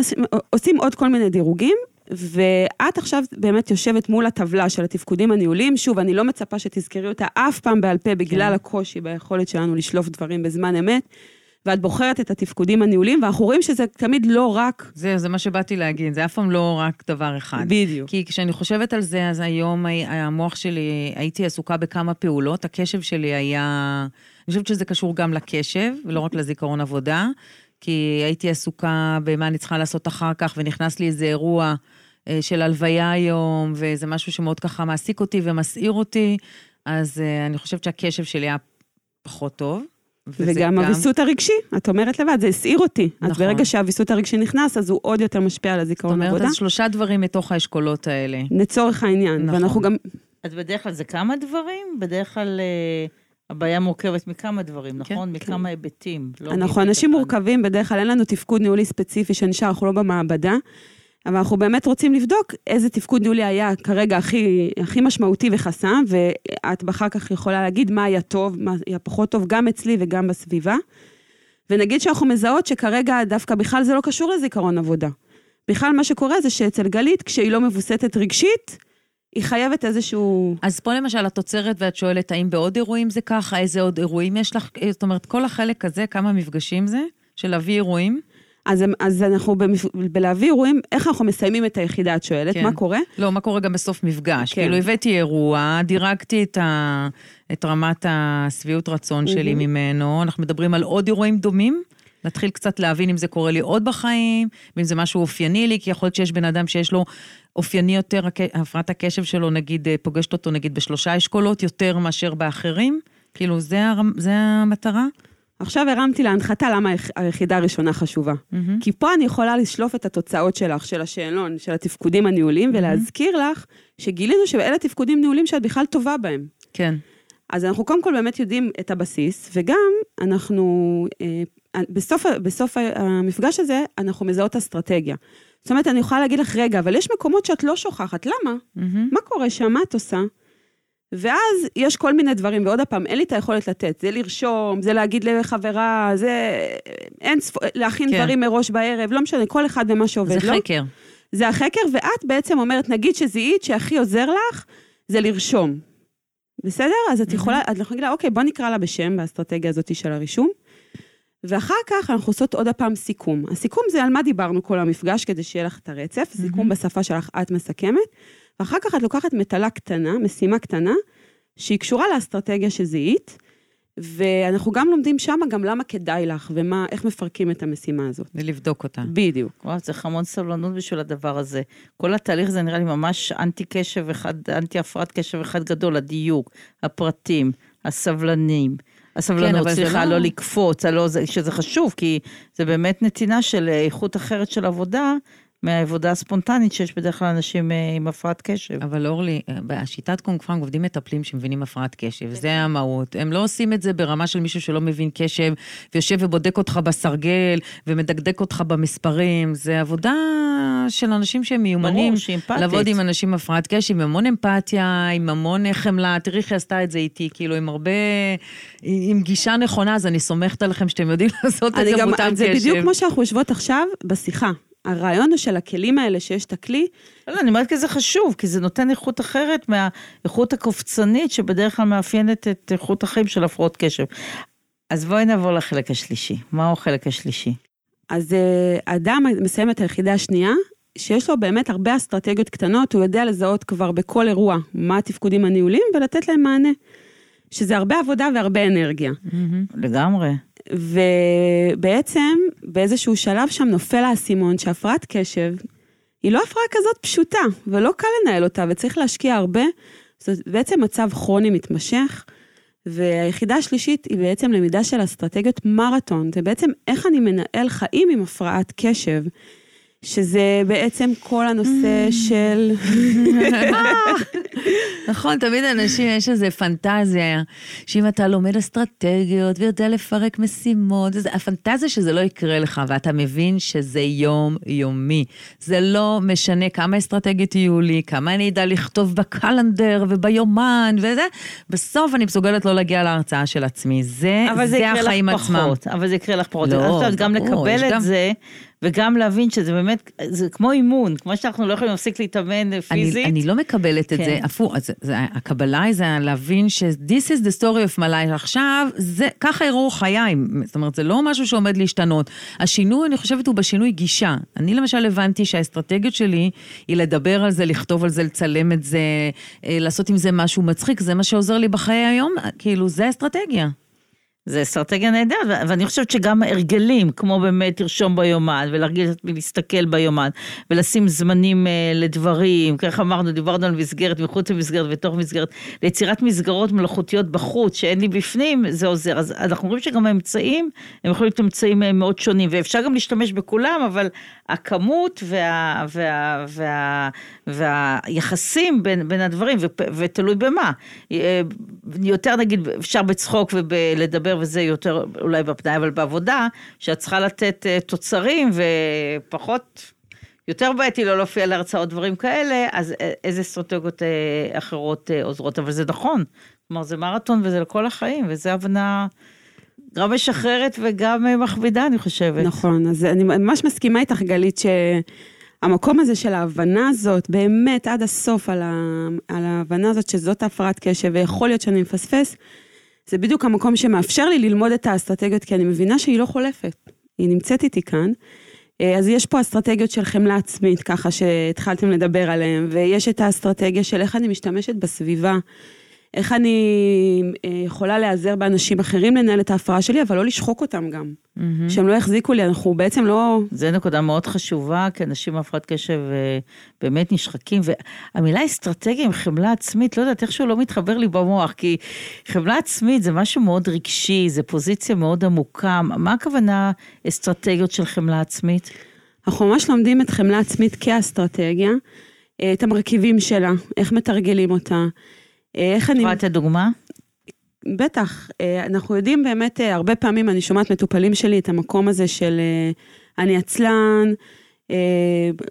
עושים עוד כל מיני דירוגים, ואת עכשיו באמת יושבת מול הטבלה של התפקודים הניהוליים. שוב, אני לא מצפה שתזכרי אותה אף פעם בעל פה בגלל כן. הקושי ביכולת שלנו לשלוף דברים בזמן אמת, ואת בוחרת את התפקודים הניהוליים, ואנחנו רואים שזה תמיד לא רק... זה, זה מה שבאתי להגיד, זה אף פעם לא רק דבר אחד. בדיוק. כי כשאני חושבת על זה, אז היום המוח שלי, הייתי עסוקה בכמה פעולות, הקשב שלי היה... אני חושבת שזה קשור גם לקשב, ולא רק לזיכרון עבודה, כי הייתי עסוקה במה אני צריכה לעשות אחר כך, ונכנס לי איזה אירוע אה, של הלוויה היום, וזה משהו שמאוד ככה מעסיק אותי ומסעיר אותי, אז אה, אני חושבת שהקשב שלי היה פחות טוב. וגם הוויסות הרגשי, את אומרת לבד, זה הסעיר אותי. נכון. אז ברגע שהוויסות הרגשי נכנס, אז הוא עוד יותר משפיע על הזיכרון עבודה. זאת אומרת, אז שלושה דברים מתוך האשכולות האלה. לצורך העניין, נכון. ואנחנו גם... אז בדרך כלל זה כמה דברים? בדרך כלל... הבעיה מורכבת מכמה דברים, כן, נכון? כן, מכמה כן. היבטים. לא אנחנו אנשים מורכבים, בדרך כלל אין לנו תפקוד ניהולי ספציפי שנשאר, אנחנו לא במעבדה. אבל אנחנו באמת רוצים לבדוק איזה תפקוד ניהולי היה כרגע הכי, הכי משמעותי וחסם, ואת אחר כך יכולה להגיד מה היה טוב, מה היה פחות טוב, גם אצלי וגם בסביבה. ונגיד שאנחנו מזהות שכרגע דווקא בכלל זה לא קשור לזיכרון עבודה. בכלל מה שקורה זה שאצל גלית, כשהיא לא מבוסתת רגשית, היא חייבת איזשהו... אז פה למשל את עוצרת ואת שואלת, האם בעוד אירועים זה ככה? איזה עוד אירועים יש לך? זאת אומרת, כל החלק הזה, כמה מפגשים זה? של להביא אירועים? אז, אז אנחנו במפ... בלהביא אירועים, איך אנחנו מסיימים את היחידה, את שואלת, כן. מה קורה? לא, מה קורה גם בסוף מפגש. כן. כאילו, הבאתי אירוע, דירגתי את, ה... את רמת השביעות רצון שלי. ממנו, אנחנו מדברים על עוד אירועים דומים. נתחיל קצת להבין אם זה קורה לי עוד בחיים, ואם זה משהו אופייני לי, כי יכול להיות שיש בן אדם שיש לו אופייני יותר, הפרעת הקשב שלו, נגיד, אה, פוגשת אותו נגיד בשלושה אשכולות, יותר מאשר באחרים. כאילו, זה, הר... זה המטרה? עכשיו הרמתי להנחתה למה היחידה הראשונה חשובה. Mm-hmm. כי פה אני יכולה לשלוף את התוצאות שלך, של השאלון, של התפקודים הניהוליים, mm-hmm. ולהזכיר לך שגילינו שאלה תפקודים ניהוליים שאת בכלל טובה בהם. כן. אז אנחנו קודם כל באמת יודעים את הבסיס, וגם אנחנו, אה, בסוף, בסוף המפגש הזה, אנחנו מזהות אסטרטגיה. זאת אומרת, אני יכולה להגיד לך, רגע, אבל יש מקומות שאת לא שוכחת, למה? Mm-hmm. מה קורה שם? מה את עושה? ואז יש כל מיני דברים, ועוד פעם, אין לי את היכולת לתת. זה לרשום, זה להגיד לחברה, זה... אין ספור... להכין כן. דברים מראש בערב, לא משנה, כל אחד ומה שעובד זה לא? חקר. זה החקר, ואת בעצם אומרת, נגיד שזיהית שהכי עוזר לך, זה לרשום. בסדר? אז את יכולה, את יכולה להגיד לה, אוקיי, בוא נקרא לה בשם באסטרטגיה הזאת של הרישום. ואחר כך אנחנו עושות עוד פעם סיכום. הסיכום זה על מה דיברנו כל המפגש, כדי שיהיה לך את הרצף, סיכום בשפה שלך את מסכמת. ואחר כך את לוקחת מטלה קטנה, משימה קטנה, שהיא קשורה לאסטרטגיה שזיהית, ואנחנו גם לומדים שם גם למה כדאי לך, ומה, איך מפרקים את המשימה הזאת. ולבדוק אותה. בדיוק. וואו, צריך המון סבלנות בשביל הדבר הזה. כל התהליך זה נראה לי ממש אנטי קשב אחד, אנטי הפרעת קשב אחד גדול, הדיוק, הפרטים, הסבלנים. הסבלנות, כן, סליחה, לא... לא לקפוץ, לא, שזה חשוב, כי זה באמת נתינה של איכות אחרת של עבודה, מהעבודה הספונטנית שיש בדרך כלל אנשים אה, עם הפרעת קשב. אבל אורלי, בשיטת קונג פרנק עובדים מטפלים שמבינים הפרעת קשב, זה המהות. הם לא עושים את זה ברמה של מישהו שלא מבין קשב, ויושב ובודק אותך בסרגל, ומדקדק אותך במספרים. זה עבודה של אנשים שהם מיומנים. ברור, שהיא אמפתית. לעבוד עם אנשים עם הפרעת קשב, עם המון אמפתיה, עם המון חמלה. תראי איך היא עשתה את זה איתי, כאילו, עם הרבה... עם גישה נכונה, אז אני סומכת עליכם שאתם יודעים לעשות את זה מותאם קשב. זה בדיוק כמו שאנחנו יושבות עכשיו בשיחה. הרעיון של הכלים האלה שיש את הכלי. לא, לא, אני אומרת כי זה חשוב, כי זה נותן איכות אחרת מהאיכות הקופצנית שבדרך כלל מאפיינת את איכות החיים של הפרעות קשב. אז בואי נעבור לחלק השלישי. מהו החלק השלישי? אז uh, אדם מסיים את היחידה השנייה, שיש לו באמת הרבה אסטרטגיות קטנות, הוא יודע לזהות כבר בכל אירוע מה התפקודים הניהולים ולתת להם מענה. שזה הרבה עבודה והרבה אנרגיה. Mm-hmm, לגמרי. ובעצם באיזשהו שלב שם נופל האסימון שהפרעת קשב היא לא הפרעה כזאת פשוטה, ולא קל לנהל אותה, וצריך להשקיע הרבה. זה בעצם מצב כרוני מתמשך, והיחידה השלישית היא בעצם למידה של אסטרטגיות מרתון. זה בעצם איך אני מנהל חיים עם הפרעת קשב. שזה בעצם כל הנושא של... נכון, תמיד אנשים, יש איזו פנטזיה, שאם אתה לומד אסטרטגיות ויודע לפרק משימות, זה, הפנטזיה שזה לא יקרה לך, ואתה מבין שזה יום-יומי. זה לא משנה כמה אסטרטגיות יהיו לי, כמה אני אדע לכתוב בקלנדר וביומן וזה, בסוף אני מסוגלת לא להגיע להרצאה של עצמי. זה, זה, זה החיים עצמם. אבל זה יקרה לך פחות. לא, אז גם לקבל את זה. וגם להבין שזה באמת, זה כמו אימון, כמו שאנחנו לא יכולים להפסיק להתאמן פיזית. אני, אני לא מקבלת את כן. זה, הפוך, הקבלה היא זה להבין ש- this is the story of my life, עכשיו, זה, ככה יראו חיי, זאת אומרת, זה לא משהו שעומד להשתנות. השינוי, אני חושבת, הוא בשינוי גישה. אני למשל הבנתי שהאסטרטגיות שלי היא לדבר על זה, לכתוב על זה, לצלם את זה, אה, לעשות עם זה משהו מצחיק, זה מה שעוזר לי בחיי היום, כאילו, זה האסטרטגיה. זה אסטרטגיה נהדרת, ו- ואני חושבת שגם הרגלים, כמו באמת לרשום ביומן, ולהרגיל להסתכל ביומן, ולשים זמנים אה, לדברים, כך אמרנו, דיברנו על מסגרת, מחוץ למסגרת ותוך מסגרת, ליצירת מסגרות מלאכותיות בחוץ, שאין לי בפנים, זה עוזר. אז אנחנו רואים שגם האמצעים, הם יכולים להיות אמצעים אה, מאוד שונים, ואפשר גם להשתמש בכולם, אבל הכמות וה, וה, וה, והיחסים בין, בין הדברים, ופ- ותלוי במה. אה, יותר נגיד, אפשר בצחוק ולדבר וזה יותר אולי בפנאי, אבל בעבודה, שאת צריכה לתת אה, תוצרים ופחות, יותר בעייתי לא להופיע להרצאות דברים כאלה, אז אה, איזה אסטרטגיות אה, אחרות עוזרות, אבל זה נכון. כלומר, זה מרתון וזה לכל החיים, וזו הבנה גם משחררת וגם מכבידה, אני חושבת. נכון, אז אני ממש מסכימה איתך, גלית, שהמקום הזה של ההבנה הזאת, באמת עד הסוף על, ה... על ההבנה הזאת שזאת הפרעת קשב, ויכול להיות שאני מפספס, זה בדיוק המקום שמאפשר לי ללמוד את האסטרטגיות, כי אני מבינה שהיא לא חולפת, היא נמצאת איתי כאן. אה, אז יש פה אסטרטגיות של חמלה עצמית, ככה שהתחלתם לדבר עליהן, ויש את האסטרטגיה של איך אני משתמשת בסביבה, איך אני אה, יכולה להיעזר באנשים אחרים לנהל את ההפרעה שלי, אבל לא לשחוק אותם גם. מהמם. שהם לא יחזיקו לי, אנחנו בעצם לא... זו נקודה מאוד חשובה, כי אנשים עם הפרעת קשב אה, באמת נשחקים, והמילה אסטרטגיה עם חמלה עצמית, לא יודעת, איכשהו לא מתחבר לי במוח, כי חמלה עצמית זה משהו מאוד רגשי, זה פוזיציה מאוד עמוקה. מה הכוונה אסטרטגיות של חמלה עצמית? אנחנו ממש לומדים את חמלה עצמית כאסטרטגיה, אה, את המרכיבים שלה, איך מתרגלים אותה, איך אני... יכולה לתת דוגמה? בטח, אה, אנחנו יודעים באמת, אה, הרבה פעמים אני שומעת מטופלים שלי את המקום הזה של אה, אני עצלן,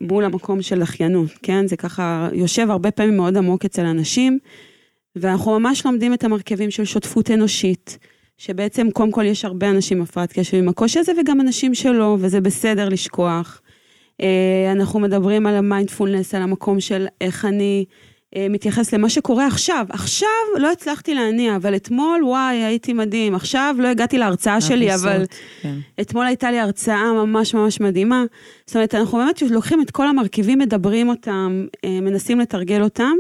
מול המקום של אחיינות, כן? זה ככה יושב הרבה פעמים מאוד עמוק אצל אנשים, ואנחנו ממש לומדים את המרכיבים של שותפות אנושית, שבעצם קודם כל יש הרבה אנשים הפרעת קשב עם הקושי הזה, וגם אנשים שלא, וזה בסדר לשכוח. אנחנו מדברים על המיינדפולנס, על המקום של איך אני מתייחס למה שקורה עכשיו. עכשיו לא הצלחתי להניע, אבל אתמול, וואי, הייתי מדהים. עכשיו לא הגעתי להרצאה שלי, אבל כן. אתמול הייתה לי הרצאה ממש ממש מדהימה. זאת אומרת, אנחנו באמת לוקחים את כל המרכיבים, מדברים אותם, אה, מנסים לתרגל אותם,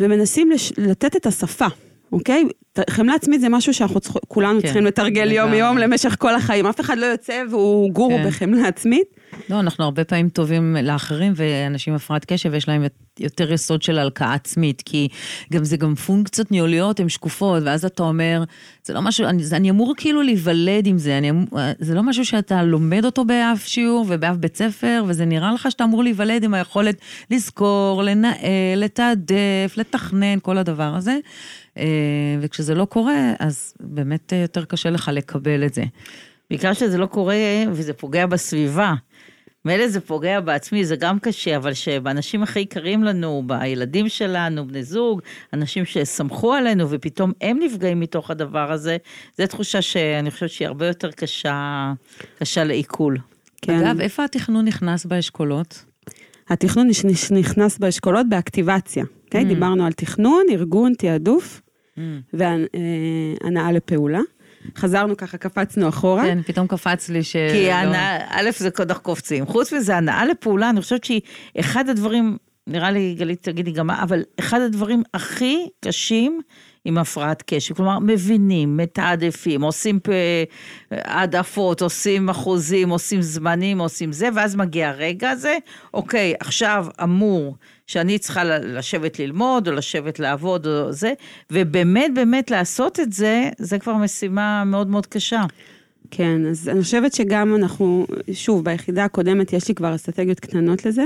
ומנסים לש... לתת את השפה, אוקיי? חמלה עצמית זה משהו שאנחנו צריכ... כולנו כן, צריכים לתרגל. יום-יום למשך כל החיים. אף אחד לא יוצא והוא גורו כן. בחמלה עצמית. לא, אנחנו הרבה פעמים טובים לאחרים, ואנשים עם הפרעת קשב, יש להם יותר יסוד של הלקאה עצמית, כי גם זה גם פונקציות ניהוליות, הן שקופות, ואז אתה אומר, זה לא משהו, אני, אני אמור כאילו להיוולד עם זה, אני, אמור- זה לא משהו שאתה לומד אותו באף שיעור ובאף בית ספר, וזה נראה לך שאתה אמור להיוולד עם היכולת לזכור, לנהל, לתעדף, לתכנן, כל הדבר הזה. אה, וכשזה לא קורה, אז באמת אה, יותר קשה לך לקבל את זה. בעיקר שזה לא קורה וזה פוגע בסביבה. מילא זה פוגע בעצמי, זה גם קשה, אבל שבאנשים הכי יקרים לנו, בילדים שלנו, בני זוג, אנשים שסמכו עלינו ופתאום הם נפגעים מתוך הדבר הזה, זו תחושה שאני חושבת שהיא הרבה יותר קשה, קשה לעיכול. כן. אגב, איפה התכנון נכנס באשכולות? התכנון נכנס באשכולות באקטיבציה, אוקיי? Mm. דיברנו על תכנון, ארגון, תעדוף Mm. והנאה לפעולה. חזרנו ככה, קפצנו אחורה. כן, פתאום קפץ לי ש... כי לא- ההנאה, א', זה קודח קופצים. חוץ מזה, הנאה לפעולה, אני חושבת שהיא אחד הדברים, נראה לי, גלית, תגידי גם מה, אבל אחד הדברים הכי קשים עם הפרעת קשב. כלומר, מבינים, מתעדפים, עושים העדפות, עושים אחוזים, עושים זמנים, עושים זה, ואז מגיע הרגע הזה, אוקיי, עכשיו אמור שאני צריכה לשבת ללמוד, או לשבת לעבוד, או זה, ובאמת, באמת לעשות את זה, זה כבר משימה מאוד מאוד קשה. כן, אז אני חושבת שגם אנחנו, שוב, ביחידה הקודמת יש לי כבר אסטרטגיות קטנות לזה,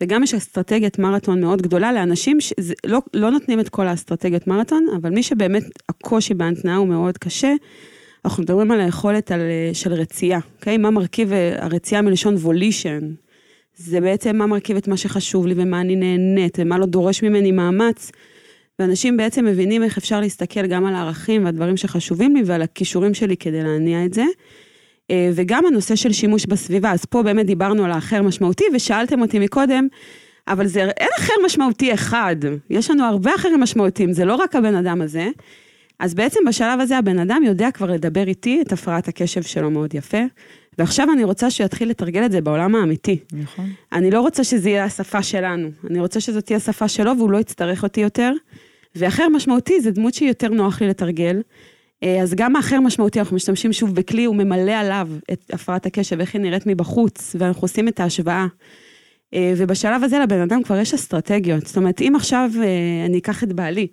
וגם יש אסטרטגיית מרתון מאוד גדולה לאנשים שלא לא נותנים את כל האסטרטגיות מרתון, אבל מי שבאמת הקושי בהתנעה הוא מאוד קשה, אנחנו מדברים על היכולת על, אה, של רצייה, אוקיי? מה מרכיב אה, הרצייה מלשון וולישן. זה בעצם מה מרכיב את מה שחשוב לי ומה אני נהנית ומה לא דורש ממני מאמץ. ואנשים בעצם מבינים איך אפשר להסתכל גם על הערכים והדברים שחשובים לי ועל הכישורים שלי כדי להניע את זה. אה, וגם הנושא של שימוש בסביבה. אז פה באמת דיברנו על האחר משמעותי, ושאלתם אותי מקודם, אבל זה, אין אחר משמעותי אחד, יש לנו הרבה אחרים משמעותיים, זה לא רק הבן אדם הזה. אז בעצם בשלב הזה הבן אדם יודע כבר לדבר איתי את הפרעת הקשב שלו מאוד יפה, ועכשיו אני רוצה שהוא יתחיל לתרגל את זה בעולם האמיתי. נכון. אני לא רוצה שזה יהיה השפה שלנו, אני רוצה שזאת תהיה השפה שלו והוא לא יצטרך אותי יותר. ואחר משמעותי זה דמות שיותר נוח לי לתרגל. אה, אז גם האחר משמעותי, אנחנו משתמשים שוב בכלי, הוא ממלא עליו את הפרעת הקשב, איך היא נראית מבחוץ, ואנחנו עושים את ההשוואה. אה, ובשלב הזה לבן אדם כבר יש אסטרטגיות. זאת אומרת, אם עכשיו אה, אני אקח את בעלי,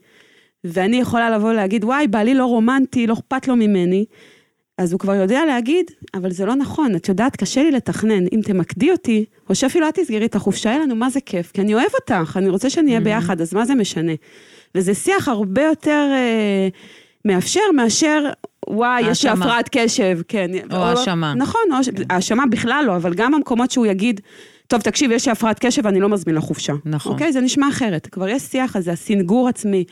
ואני יכולה לבוא ולהגיד, וואי, בעלי לא רומנטי, לא אכפת לו ממני, אז הוא כבר יודע להגיד, אבל זה לא נכון, את יודעת, קשה לי לתכנן. אם תמקדי אותי, או שאפילו את תסגרי את החופשה, יהיה לנו, מה זה כיף? כי אני אוהב אותך, אני רוצה שנהיה mm-hmm. ביחד, אז מה זה משנה? וזה שיח הרבה יותר אה, מאפשר מאשר, וואי, יש לי הפרעת קשב, כן. או האשמה. נכון, האשמה בכלל לא, אבל גם המקומות שהוא יגיד, טוב, תקשיב, יש לי הפרעת קשב, אני לא מזמין לחופשה. נכון. אוקיי? זה נשמע אחרת. כבר יש שיח הזה, הסינגור עצמי.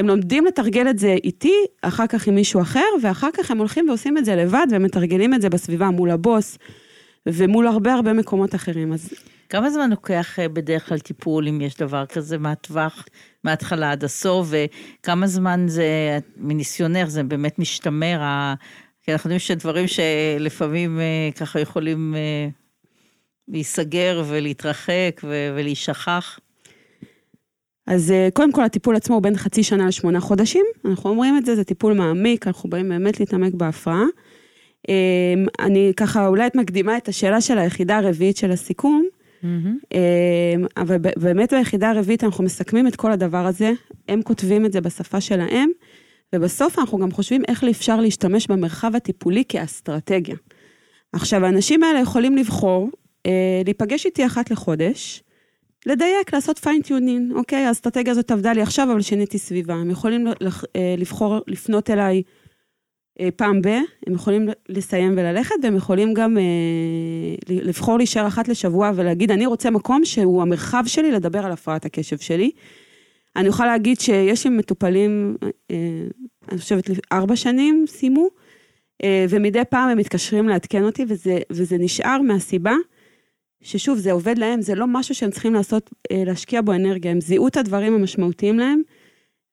הם לומדים לתרגל את זה איתי, אחר כך עם מישהו אחר, ואחר כך הם הולכים ועושים את זה לבד, ומתרגלים את זה בסביבה מול הבוס, ומול הרבה הרבה מקומות אחרים. אז... כמה זמן לוקח אה, בדרך כלל טיפול, אם יש דבר כזה, מהטווח, מההתחלה עד הסוף, וכמה זמן זה, מניסיונך, זה באמת משתמר, כי אנחנו יודעים שדברים שלפעמים אה, ככה יכולים אה, להיסגר ולהתרחק ולהישכח. אז אה, קודם כל הטיפול עצמו הוא בין חצי שנה לשמונה חודשים, אנחנו אומרים את זה, זה טיפול מעמיק, אנחנו באים באמת להתעמק בהפרעה. אמ, אני ככה אולי את מקדימה את השאלה של היחידה הרביעית של הסיכום, mm-hmm. אבל באמת ביחידה הרביעית אנחנו מסכמים את כל הדבר הזה, הם כותבים את זה בשפה שלהם, ובסוף אנחנו גם חושבים איך אפשר להשתמש במרחב הטיפולי כאסטרטגיה. עכשיו, האנשים האלה יכולים לבחור אה, להיפגש איתי אחת לחודש, לדייק, לעשות fine tuning, אוקיי? האסטרטגיה הזאת עבדה לי עכשיו, אבל שיניתי סביבה. הם יכולים אה, לבחור, לפנות אליי אה, פעם ב, הם יכולים לסיים וללכת, והם יכולים גם אה, לבחור להישאר אחת לשבוע ולהגיד, אני רוצה מקום שהוא המרחב שלי לדבר על הפרעת הקשב שלי. אני יכולה להגיד שיש לי מטופלים, אני חושבת, ארבע שנים סיימו, ומדי פעם הם מתקשרים לעדכן אותי, וזה, וזה נשאר מהסיבה ששוב, זה עובד להם, זה לא משהו שהם צריכים לעשות, אה, להשקיע בו אנרגיה, הם זיהו את הדברים המשמעותיים להם,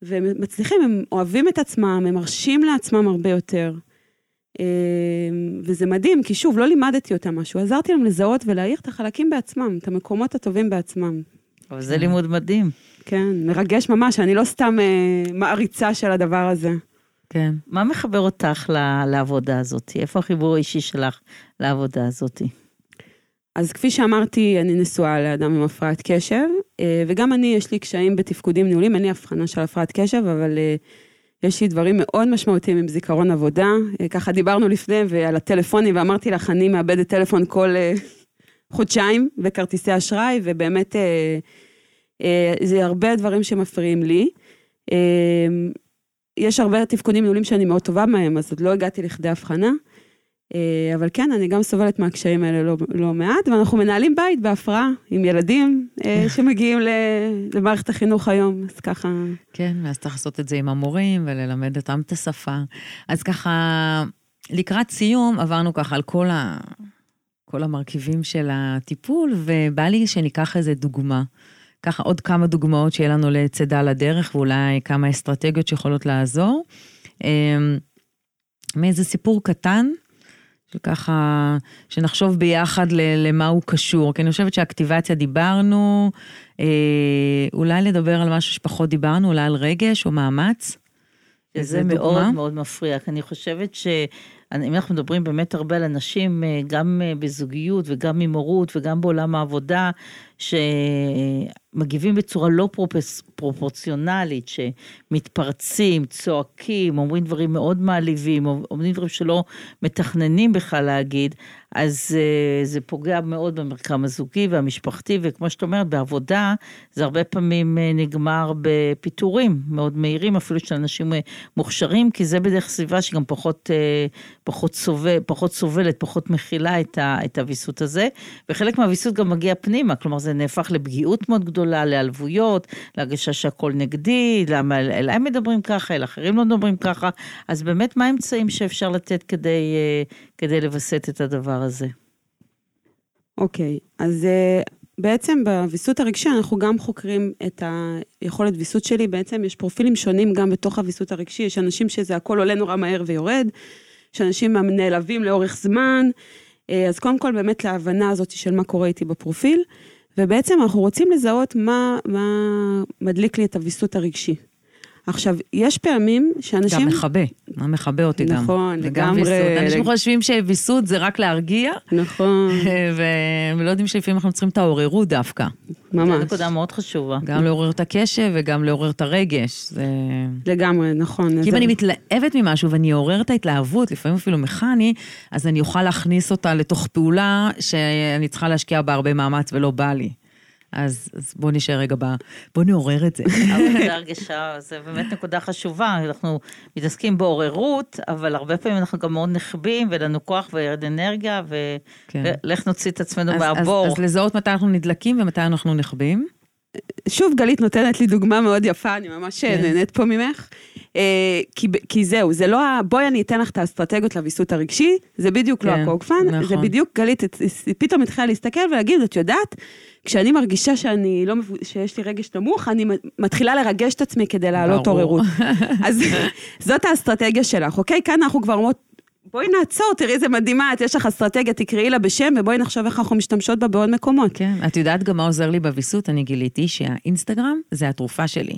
והם מצליחים, הם אוהבים את עצמם, הם מרשים לעצמם הרבה יותר. אה, וזה מדהים, כי שוב, לא לימדתי אותם משהו, עזרתי להם לזהות ולהעיר את החלקים בעצמם, את המקומות הטובים בעצמם. אבל זה לימוד מדהים. כן, מרגש ממש, אני לא סתם אה, מעריצה של הדבר הזה. כן. מה מחבר אותך לעבודה הזאת? איפה החיבור האישי שלך לעבודה הזאת? אז כפי שאמרתי, אני נשואה לאדם עם הפרעת קשב, אה, וגם אני, יש לי קשיים בתפקודים ניהולים, אין לי הבחנה של הפרעת קשב, אבל אה, יש לי דברים מאוד משמעותיים עם זיכרון עבודה. אה, ככה דיברנו לפני ועל הטלפונים, ואמרתי לך, אני מאבדת טלפון כל חודשיים וכרטיסי אשראי, ובאמת זה הרבה דברים שמפריעים לי. יש הרבה תפקודים ניהולים שאני מאוד טובה מהם, אז עוד לא הגעתי לכדי הבחנה. אה, אבל כן, אני גם סובלת מהקשיים האלה לא, לא מעט, ואנחנו מנהלים בית בהפרעה עם ילדים אה, שמגיעים למערכת החינוך היום, אז ככה... כן, ואז צריך לעשות את זה עם המורים וללמד אותם את השפה. אז ככה, לקראת סיום עברנו ככה על כל, ה... כל המרכיבים של הטיפול, ובא לי שניקח איזה דוגמה. ככה עוד כמה דוגמאות שיהיה לנו לצידה לדרך, ואולי כמה אסטרטגיות שיכולות לעזור. אה, מאיזה סיפור קטן שככה, שנחשוב ביחד למה הוא קשור. כי אני חושבת שהאקטיבציה דיברנו, אה, אולי לדבר על משהו שפחות דיברנו, אולי על רגש או מאמץ. זה מאוד מאוד מפריע, כי אני חושבת ש... אם אנחנו מדברים באמת הרבה על אנשים, אה, גם אה, בזוגיות וגם עם הורות וגם בעולם העבודה, שמגיבים בצורה לא פרופס, פרופורציונלית, שמתפרצים, צועקים, אומרים דברים מאוד מעליבים, אומרים דברים שלא מתכננים בכלל להגיד, אז אה, זה פוגע מאוד במרקם הזוגי והמשפחתי, וכמו שאת אומרת, בעבודה זה הרבה פעמים נגמר בפיטורים מאוד מהירים, אפילו של אנשים מוכשרים, כי זה בדרך סביבה שגם פחות פחות, סובל, פחות סובלת, פחות מכילה את, את הוויסות הזה, וחלק מהוויסות גם מגיע פנימה, כלומר זה נהפך לפגיעות מאוד גדולה, להיעלבויות, להרגשה שהכל נגדי, למה אל הם מדברים ככה, אל אחרים לא מדברים ככה, אז באמת מה האמצעים שאפשר לתת כדי, אה, כדי לווסת את הדבר הזה? אוקיי, okay, אז אה, בעצם בוויסות הרגשי אנחנו גם חוקרים את היכולת ויסות שלי, בעצם יש פרופילים שונים גם בתוך הוויסות הרגשי, יש אנשים שזה הכל עולה נורא מהר ויורד, יש אנשים נעלבים לאורך זמן, אה, אז קודם כל באמת להבנה הזאת של מה קורה איתי בפרופיל, ובעצם אנחנו רוצים לזהות מה, מה מדליק לי את הוויסות הרגשי. עכשיו, יש פעמים שאנשים... גם מכבה, מה מכבה אותי נכון, גם. נכון, לגמרי. ויסות. אנשים חושבים שוויסות זה רק להרגיע. נכון. והם לא יודעים שלפעמים אנחנו צריכים את העוררות דווקא. ממש. זו נקודה מאוד חשובה. גם לעורר את הקשב וגם לעורר את הרגש. זה... לגמרי, נכון. כי אם אני מתלהבת ממשהו ואני אעורר את ההתלהבות, לפעמים אפילו מכני, אז אני אוכל להכניס אותה לתוך פעולה שאני צריכה להשקיע בה הרבה מאמץ ולא בא לי. אז, אז בואו נשאר רגע ב... בואו נעורר את זה. אבל זה הרגשה, זה באמת נקודה חשובה. אנחנו מתעסקים בעוררות, אבל הרבה פעמים אנחנו גם מאוד נחבים, ואין לנו כוח וירד אנרגיה, ולך כן. נוציא את עצמנו אז, מהבור. אז, אז לזהות מתי אנחנו נדלקים ומתי אנחנו נחבים. שוב, גלית נותנת לי דוגמה מאוד יפה, אני ממש כן. נהנית פה ממך. אה, כי, כי זהו, זה לא ה... בואי אני אתן לך את האסטרטגיות לוויסות הרגשי, זה בדיוק לא כן, לא הקוגפן, נכון. זה בדיוק, גלית, פתאום התחילה להסתכל ולהגיד, את יודעת, כשאני מרגישה שאני לא, שיש לי רגש נמוך, אני מתחילה לרגש את עצמי כדי להעלות עוררות. אז זאת האסטרטגיה שלך, אוקיי? כאן אנחנו כבר אומרות, בואי נעצור, תראי איזה מדהימה, את יש לך אסטרטגיה, תקראי לה בשם, ובואי נחשוב איך אנחנו משתמשות בה בעוד מקומות. כן, את יודעת גם מה עוזר לי בוויסות? אני גיליתי שהאינסטגרם זה התרופה שלי.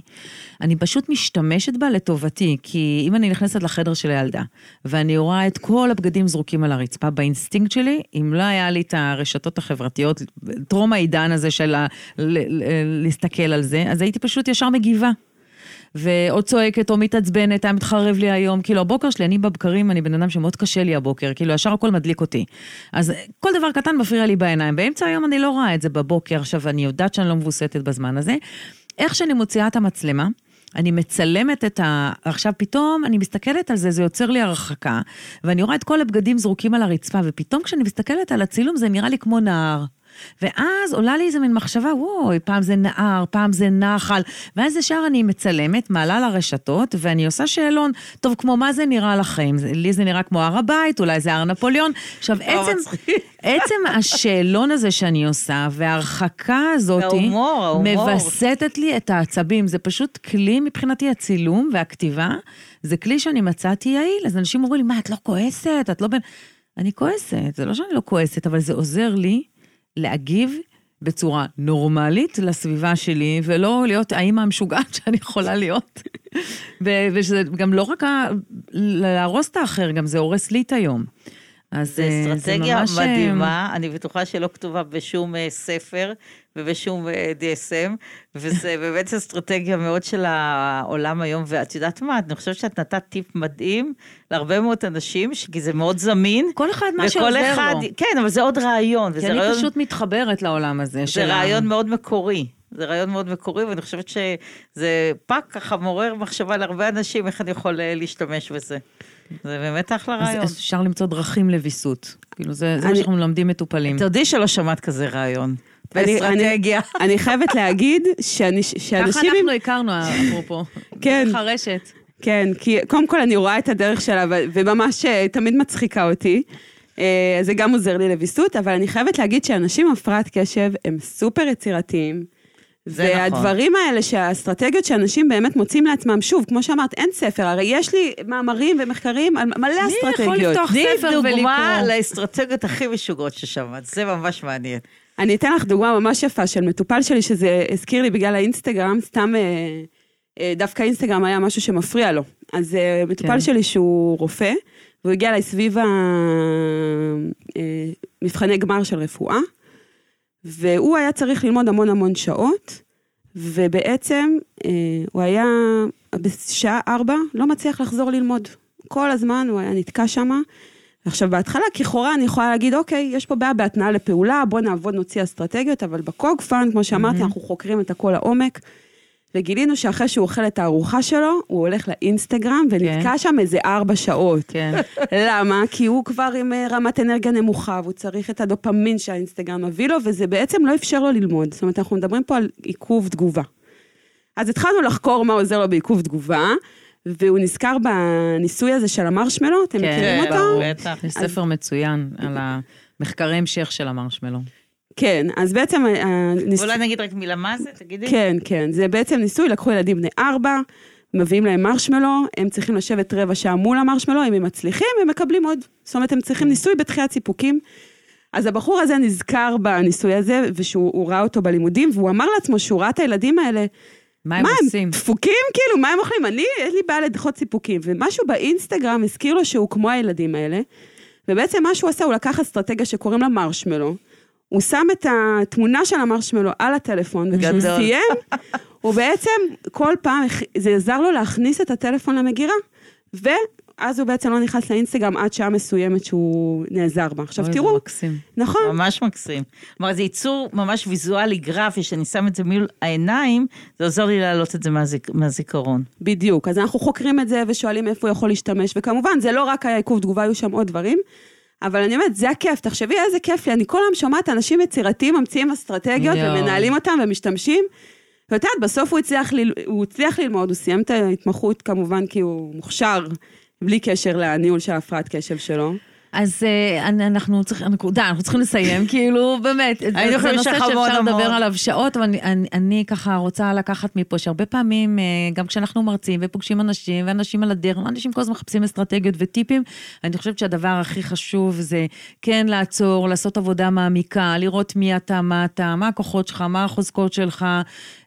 אני פשוט משתמשת בה לטובתי, כי אם אני נכנסת לחדר של הילדה, ואני רואה את כל הבגדים זרוקים על הרצפה, באינסטינקט שלי, אם לא היה לי את הרשתות החברתיות, טרום העידן הזה של להסתכל על זה, אז הייתי פשוט ישר מגיבה. ועוד צועקת או מתעצבנת, היה מתחרב לי היום. כאילו, הבוקר שלי, אני בבקרים, אני בן אדם שמאוד קשה לי הבוקר, כאילו, ישר הכל מדליק אותי. אז כל דבר קטן מפריע לי בעיניים. באמצע היום אני לא רואה את זה בבוקר, עכשיו, אני יודעת שאני לא מבוסתת בזמן הזה. איך שאני מוציאה את המצלמה, אני מצלמת את ה... עכשיו פתאום אני מסתכלת על זה, זה יוצר לי הרחקה, ואני רואה את כל הבגדים זרוקים על הרצפה, ופתאום כשאני מסתכלת על הצילום זה נראה לי כמו נהר. ואז עולה לי איזה מין מחשבה, וואי, פעם זה נהר, פעם זה נחל, ואז ישר אני מצלמת, מעלה לרשתות, ואני עושה שאלון, טוב, כמו מה זה נראה לכם? לי זה נראה כמו הר הבית, אולי זה הר נפוליאון. עכשיו, עצם, עצם השאלון הזה שאני עושה, וההרחקה הזאת, ההומור, ההומור. מווסתת לי את העצבים. זה פשוט כלי, מבחינתי, הצילום והכתיבה, זה כלי שאני מצאתי יעיל. אז אנשים אומרים לי, מה, את לא כועסת? את לא בין... אני כועסת, זה לא שאני לא כועסת, אבל זה עוזר לי להגיב בצורה נורמלית לסביבה שלי, ולא להיות האימא המשוגעת שאני יכולה להיות. ושזה גם לא רק להרוס את האחר, גם זה הורס לי את היום. אז זה אה, אסטרטגיה ממש... אה, מדהימה, אני בטוחה שלא כתובה בשום אה, ספר ובשום DSM, וזה באמת אסטרטגיה מאוד של העולם היום, ואת יודעת מה, אני חושבת שאת נתת טיפ מדהים להרבה מאוד אנשים, כי זה מאוד זמין. כל אחד מה שעוזר אחד, לו. כן, אבל זה עוד רעיון. כי אני רעיון, פשוט מתחברת לעולם הזה. זה רעיון מאוד מקורי. זה רעיון מאוד מקורי, ואני חושבת שזה פאק ככה מעורר מחשבה להרבה אנשים, איך אני יכול להשתמש בזה. זה באמת אחלה רעיון. אז אפשר למצוא דרכים לוויסות. כאילו, זה, זה אני, מה שאנחנו מלמדים מטופלים. תודי שלא שמעת כזה רעיון. באסטרטגיה. אני, אני חייבת להגיד שאני, שאנשים... ככה אנחנו הכרנו, אפרופו. כן. דרך הרשת. כן, כי קודם כל אני רואה את הדרך שלה, וממש אה, תמיד מצחיקה אותי. אה, זה גם עוזר לי לוויסות, אבל אני חייבת להגיד שאנשים עם הפרעת קשב הם סופר יצירתיים. והדברים נכון. האלה, שהאסטרטגיות שאנשים באמת מוצאים לעצמם, שוב, כמו שאמרת, אין ספר, הרי יש לי מאמרים ומחקרים על מלא אסטרטגיות. מי יכול לפתוח ספר ולקרוא? תני דוגמה לאסטרטגיות הכי משוגעות ששמעת, זה ממש מעניין. אני אתן לך דוגמה ממש יפה של מטופל שלי, שזה הזכיר לי בגלל האינסטגרם, סתם אה, אה, דווקא אינסטגרם היה משהו שמפריע לו. אז אה, מטופל כן. שלי שהוא רופא, והוא הגיע אליי סביב המבחני גמר של רפואה. והוא היה צריך ללמוד המון המון שעות, ובעצם הוא היה בשעה ארבע, לא מצליח לחזור ללמוד. כל הזמן הוא היה נתקע שם. עכשיו, בהתחלה, לכאורה, אני יכולה להגיד, אוקיי, יש פה בעיה בהתנעה לפעולה, בוא נעבוד, נוציא אסטרטגיות, אבל בקוג פאן, כמו שאמרתי, mm-hmm. אנחנו חוקרים את הכל לעומק. וגילינו שאחרי שהוא אוכל את הארוחה שלו, הוא הולך לאינסטגרם ונתקע שם איזה ארבע שעות. כן. למה? כי הוא כבר עם אה, רמת אנרגיה נמוכה, והוא צריך את הדופמין שהאינסטגרם מביא לו, וזה בעצם לא אפשר לו ללמוד. זאת אומרת, אנחנו מדברים פה על עיכוב תגובה. אז התחלנו לחקור מה עוזר לו בעיכוב תגובה, והוא נזכר בניסוי הזה של המרשמלו, אתם כן, מכירים אותו? ברור, בטח. יש ספר מצוין על המחקרי המשך של המרשמלו. כן, אז בעצם הניסוי... אולי נגיד רק מילה מה זה, תגידי. כן, כן, זה בעצם ניסוי, לקחו ילדים בני ארבע, מביאים להם מרשמלו, הם צריכים לשבת רבע שעה מול המרשמלו, אם הם מצליחים, הם מקבלים עוד. זאת אומרת, הם צריכים ניסוי בתחיית סיפוקים. אז הבחור הזה נזכר בניסוי הזה, ושהוא ראה אותו בלימודים, והוא אמר לעצמו שהוא ראה את הילדים האלה, מה הם מה עושים? הם דפוקים? כאילו, מה הם אוכלים? אני, אין לי בעיה לדחות סיפוקים. ומשהו באינסטגרם הזכיר לו שהוא כמו הילדים האלה, ובעצם מה שהוא עשה, הוא לקח אסטרטגיה שקוראים לה מרשמלו, הוא שם את התמונה של המרשמלו על הטלפון, וכשהוא. סיים, הוא בעצם כל פעם, זה עזר לו להכניס את הטלפון למגירה, ואז הוא בעצם לא נכנס לאינסטגרם עד שעה מסוימת שהוא נעזר בה. עכשיו אוי, זה תראו, מקסים. נכון, ממש מקסים. כלומר, זה ייצור ממש ויזואלי, גרפי, שאני שם את זה מול העיניים, זה עוזר לי להעלות את זה מהזיק, מהזיכרון. בדיוק. אז אנחנו חוקרים את זה ושואלים איפה הוא יכול להשתמש, וכמובן, זה לא רק היה עיכוב תגובה, היו שם עוד דברים. אבל אני אומרת, זה הכיף, תחשבי איזה כיף לי, אני כל היום שומעת אנשים יצירתיים ממציאים אסטרטגיות יואו. ומנהלים אותם ומשתמשים. ואת יודעת, בסוף הוא הצליח, ל... הוא הצליח ללמוד, הוא סיים את ההתמחות כמובן כי הוא מוכשר, בלי קשר לניהול של הפרעת קשב שלו. אז אה, אנחנו צריכים, די, אנחנו צריכים לסיים, כאילו, באמת. זה- נושא שאפשר לדבר. עליו שעות, אבל אני- ככה רוצה לקחת מפה שהרבה פעמים, אה, גם כשאנחנו מרצים ופוגשים אנשים, ואנשים על הדרך, אנשים כל הזמן מחפשים אסטרטגיות וטיפים, אני חושבת שהדבר הכי חשוב זה כן לעצור, לעשות עבודה מעמיקה, לראות מי אתה, מה אתה, מה הכוחות שלך, מה החוזקות שלך.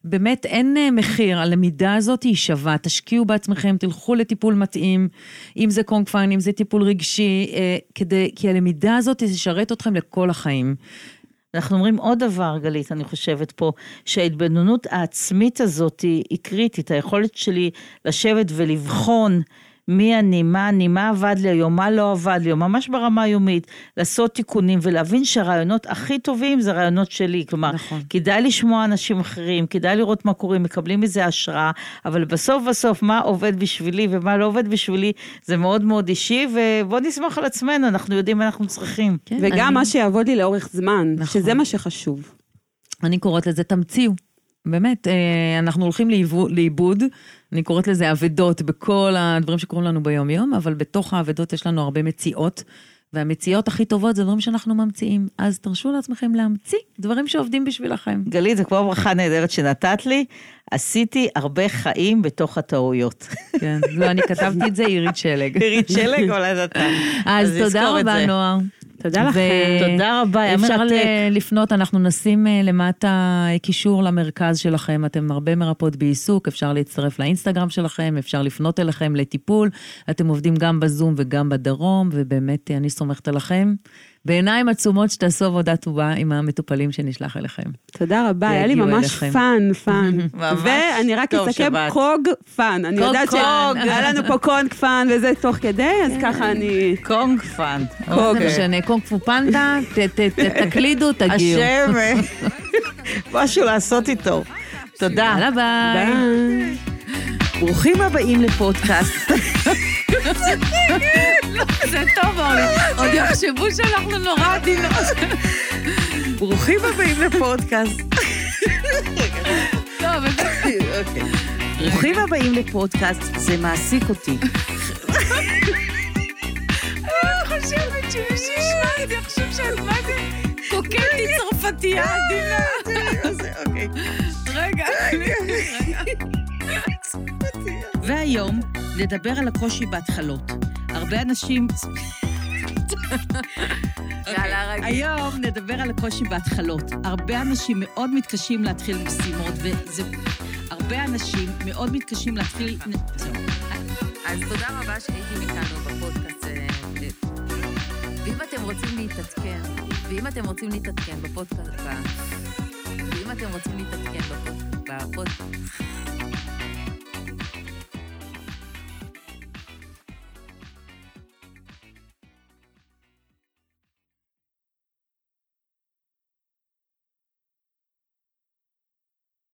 באמת אין אה, מחיר, הלמידה הזאת היא שווה, תשקיעו בעצמכם, תלכו לטיפול מתאים, אם זה קונג פיין, אם זה טיפול רגשי, כדי, כי הלמידה הזאת תשרת אתכם לכל החיים. אנחנו אומרים עוד דבר, גלית, אני חושבת פה, שההתבוננות העצמית הזאת היא, קריטית. היכולת שלי לשבת ולבחון מי אני, מה אני, מה עבד לי היום, מה לא עבד לי, היום, ממש ברמה היומית, לעשות תיקונים ולהבין שהרעיונות הכי טובים זה רעיונות שלי. כלומר, נכון. כדאי לשמוע אנשים אחרים, כדאי לראות מה קורה, מקבלים מזה השראה, אבל בסוף בסוף מה עובד בשבילי ומה לא עובד בשבילי, זה מאוד מאוד אישי, ובוא נסמוך על עצמנו, אנחנו יודעים מה אנחנו צריכים. כן, וגם אני- מה שיעבוד לי לאורך זמן, נכון. שזה מה שחשוב. אני קוראת לזה תמציאו. באמת, אה, אנחנו הולכים לאיבו- לאיבוד, אני קוראת לזה אבדות בכל הדברים שקורים לנו ביום-יום, אבל בתוך האבדות יש לנו הרבה מציאות, והמציאות הכי טובות זה דברים שאנחנו ממציאים. אז תרשו לעצמכם להמציא דברים שעובדים בשבילכם. גלית, זה כמו ברכה נהדרת שנתת לי, עשיתי הרבה חיים בתוך הטעויות. כן, לא, אני כתבתי את זה, עירית שלג. עירית שלג עולה זה אתה. אז תודה רבה, זה. תודה לכם. תודה רבה, היה אפשר מרתק. ל- לפנות, אנחנו נשים אה, למטה אה, קישור למרכז שלכם, אתם הרבה מרפאות בעיסוק, אפשר להצטרף לאינסטגרם שלכם, אפשר לפנות אליכם לטיפול, אתם עובדים גם בזום וגם בדרום, ובאמת אה, אני סומכת עליכם. בעיניים עצומות שתעשו עבודה טובה עם המטופלים שנשלח אליכם. תודה רבה, היה לי ממש אליכם. פאן, פאן. ממש ואני רק אסכם. קוג פאן. אני יודעת. שהיה לנו פה קוג פאן וזה תוך כדי, אז ככה אני... קונג פאן. זה אוקיי. משנה, קונג פו פנדה, ת- ת- ת- תקלידו, תגיעו. השם, אה, משהו לעשות איתו. תודה. יאללה ביי. ביי. ברוכים הבאים לפודקאסט. זה טוב, אורלי. עוד יחשבו שאנחנו נורא עדינות. ברוכים הבאים לפודקאסט. טוב, זה... אוקיי. ברוכים הבאים לפודקאסט, זה מעסיק אותי. אני חושבת שמי שישמע את זה יחשוב שאת מה זה קוקטית צרפתייה עדינה. אוקיי. רגע. והיום נדבר על הקושי בהתחלות. הרבה אנשים... רגע. היום נדבר על הקושי בהתחלות. הרבה אנשים מאוד מתקשים להתחיל משימות, וזה... הרבה אנשים מאוד מתקשים להתחיל... אז תודה רבה שהייתם איתנו בפודקאסט. אה, ואם אתם רוצים להתעדכן, ואם אתם רוצים להתעדכן בפודקאסט, ואם אתם רוצים להתעדכן בפודקאסט,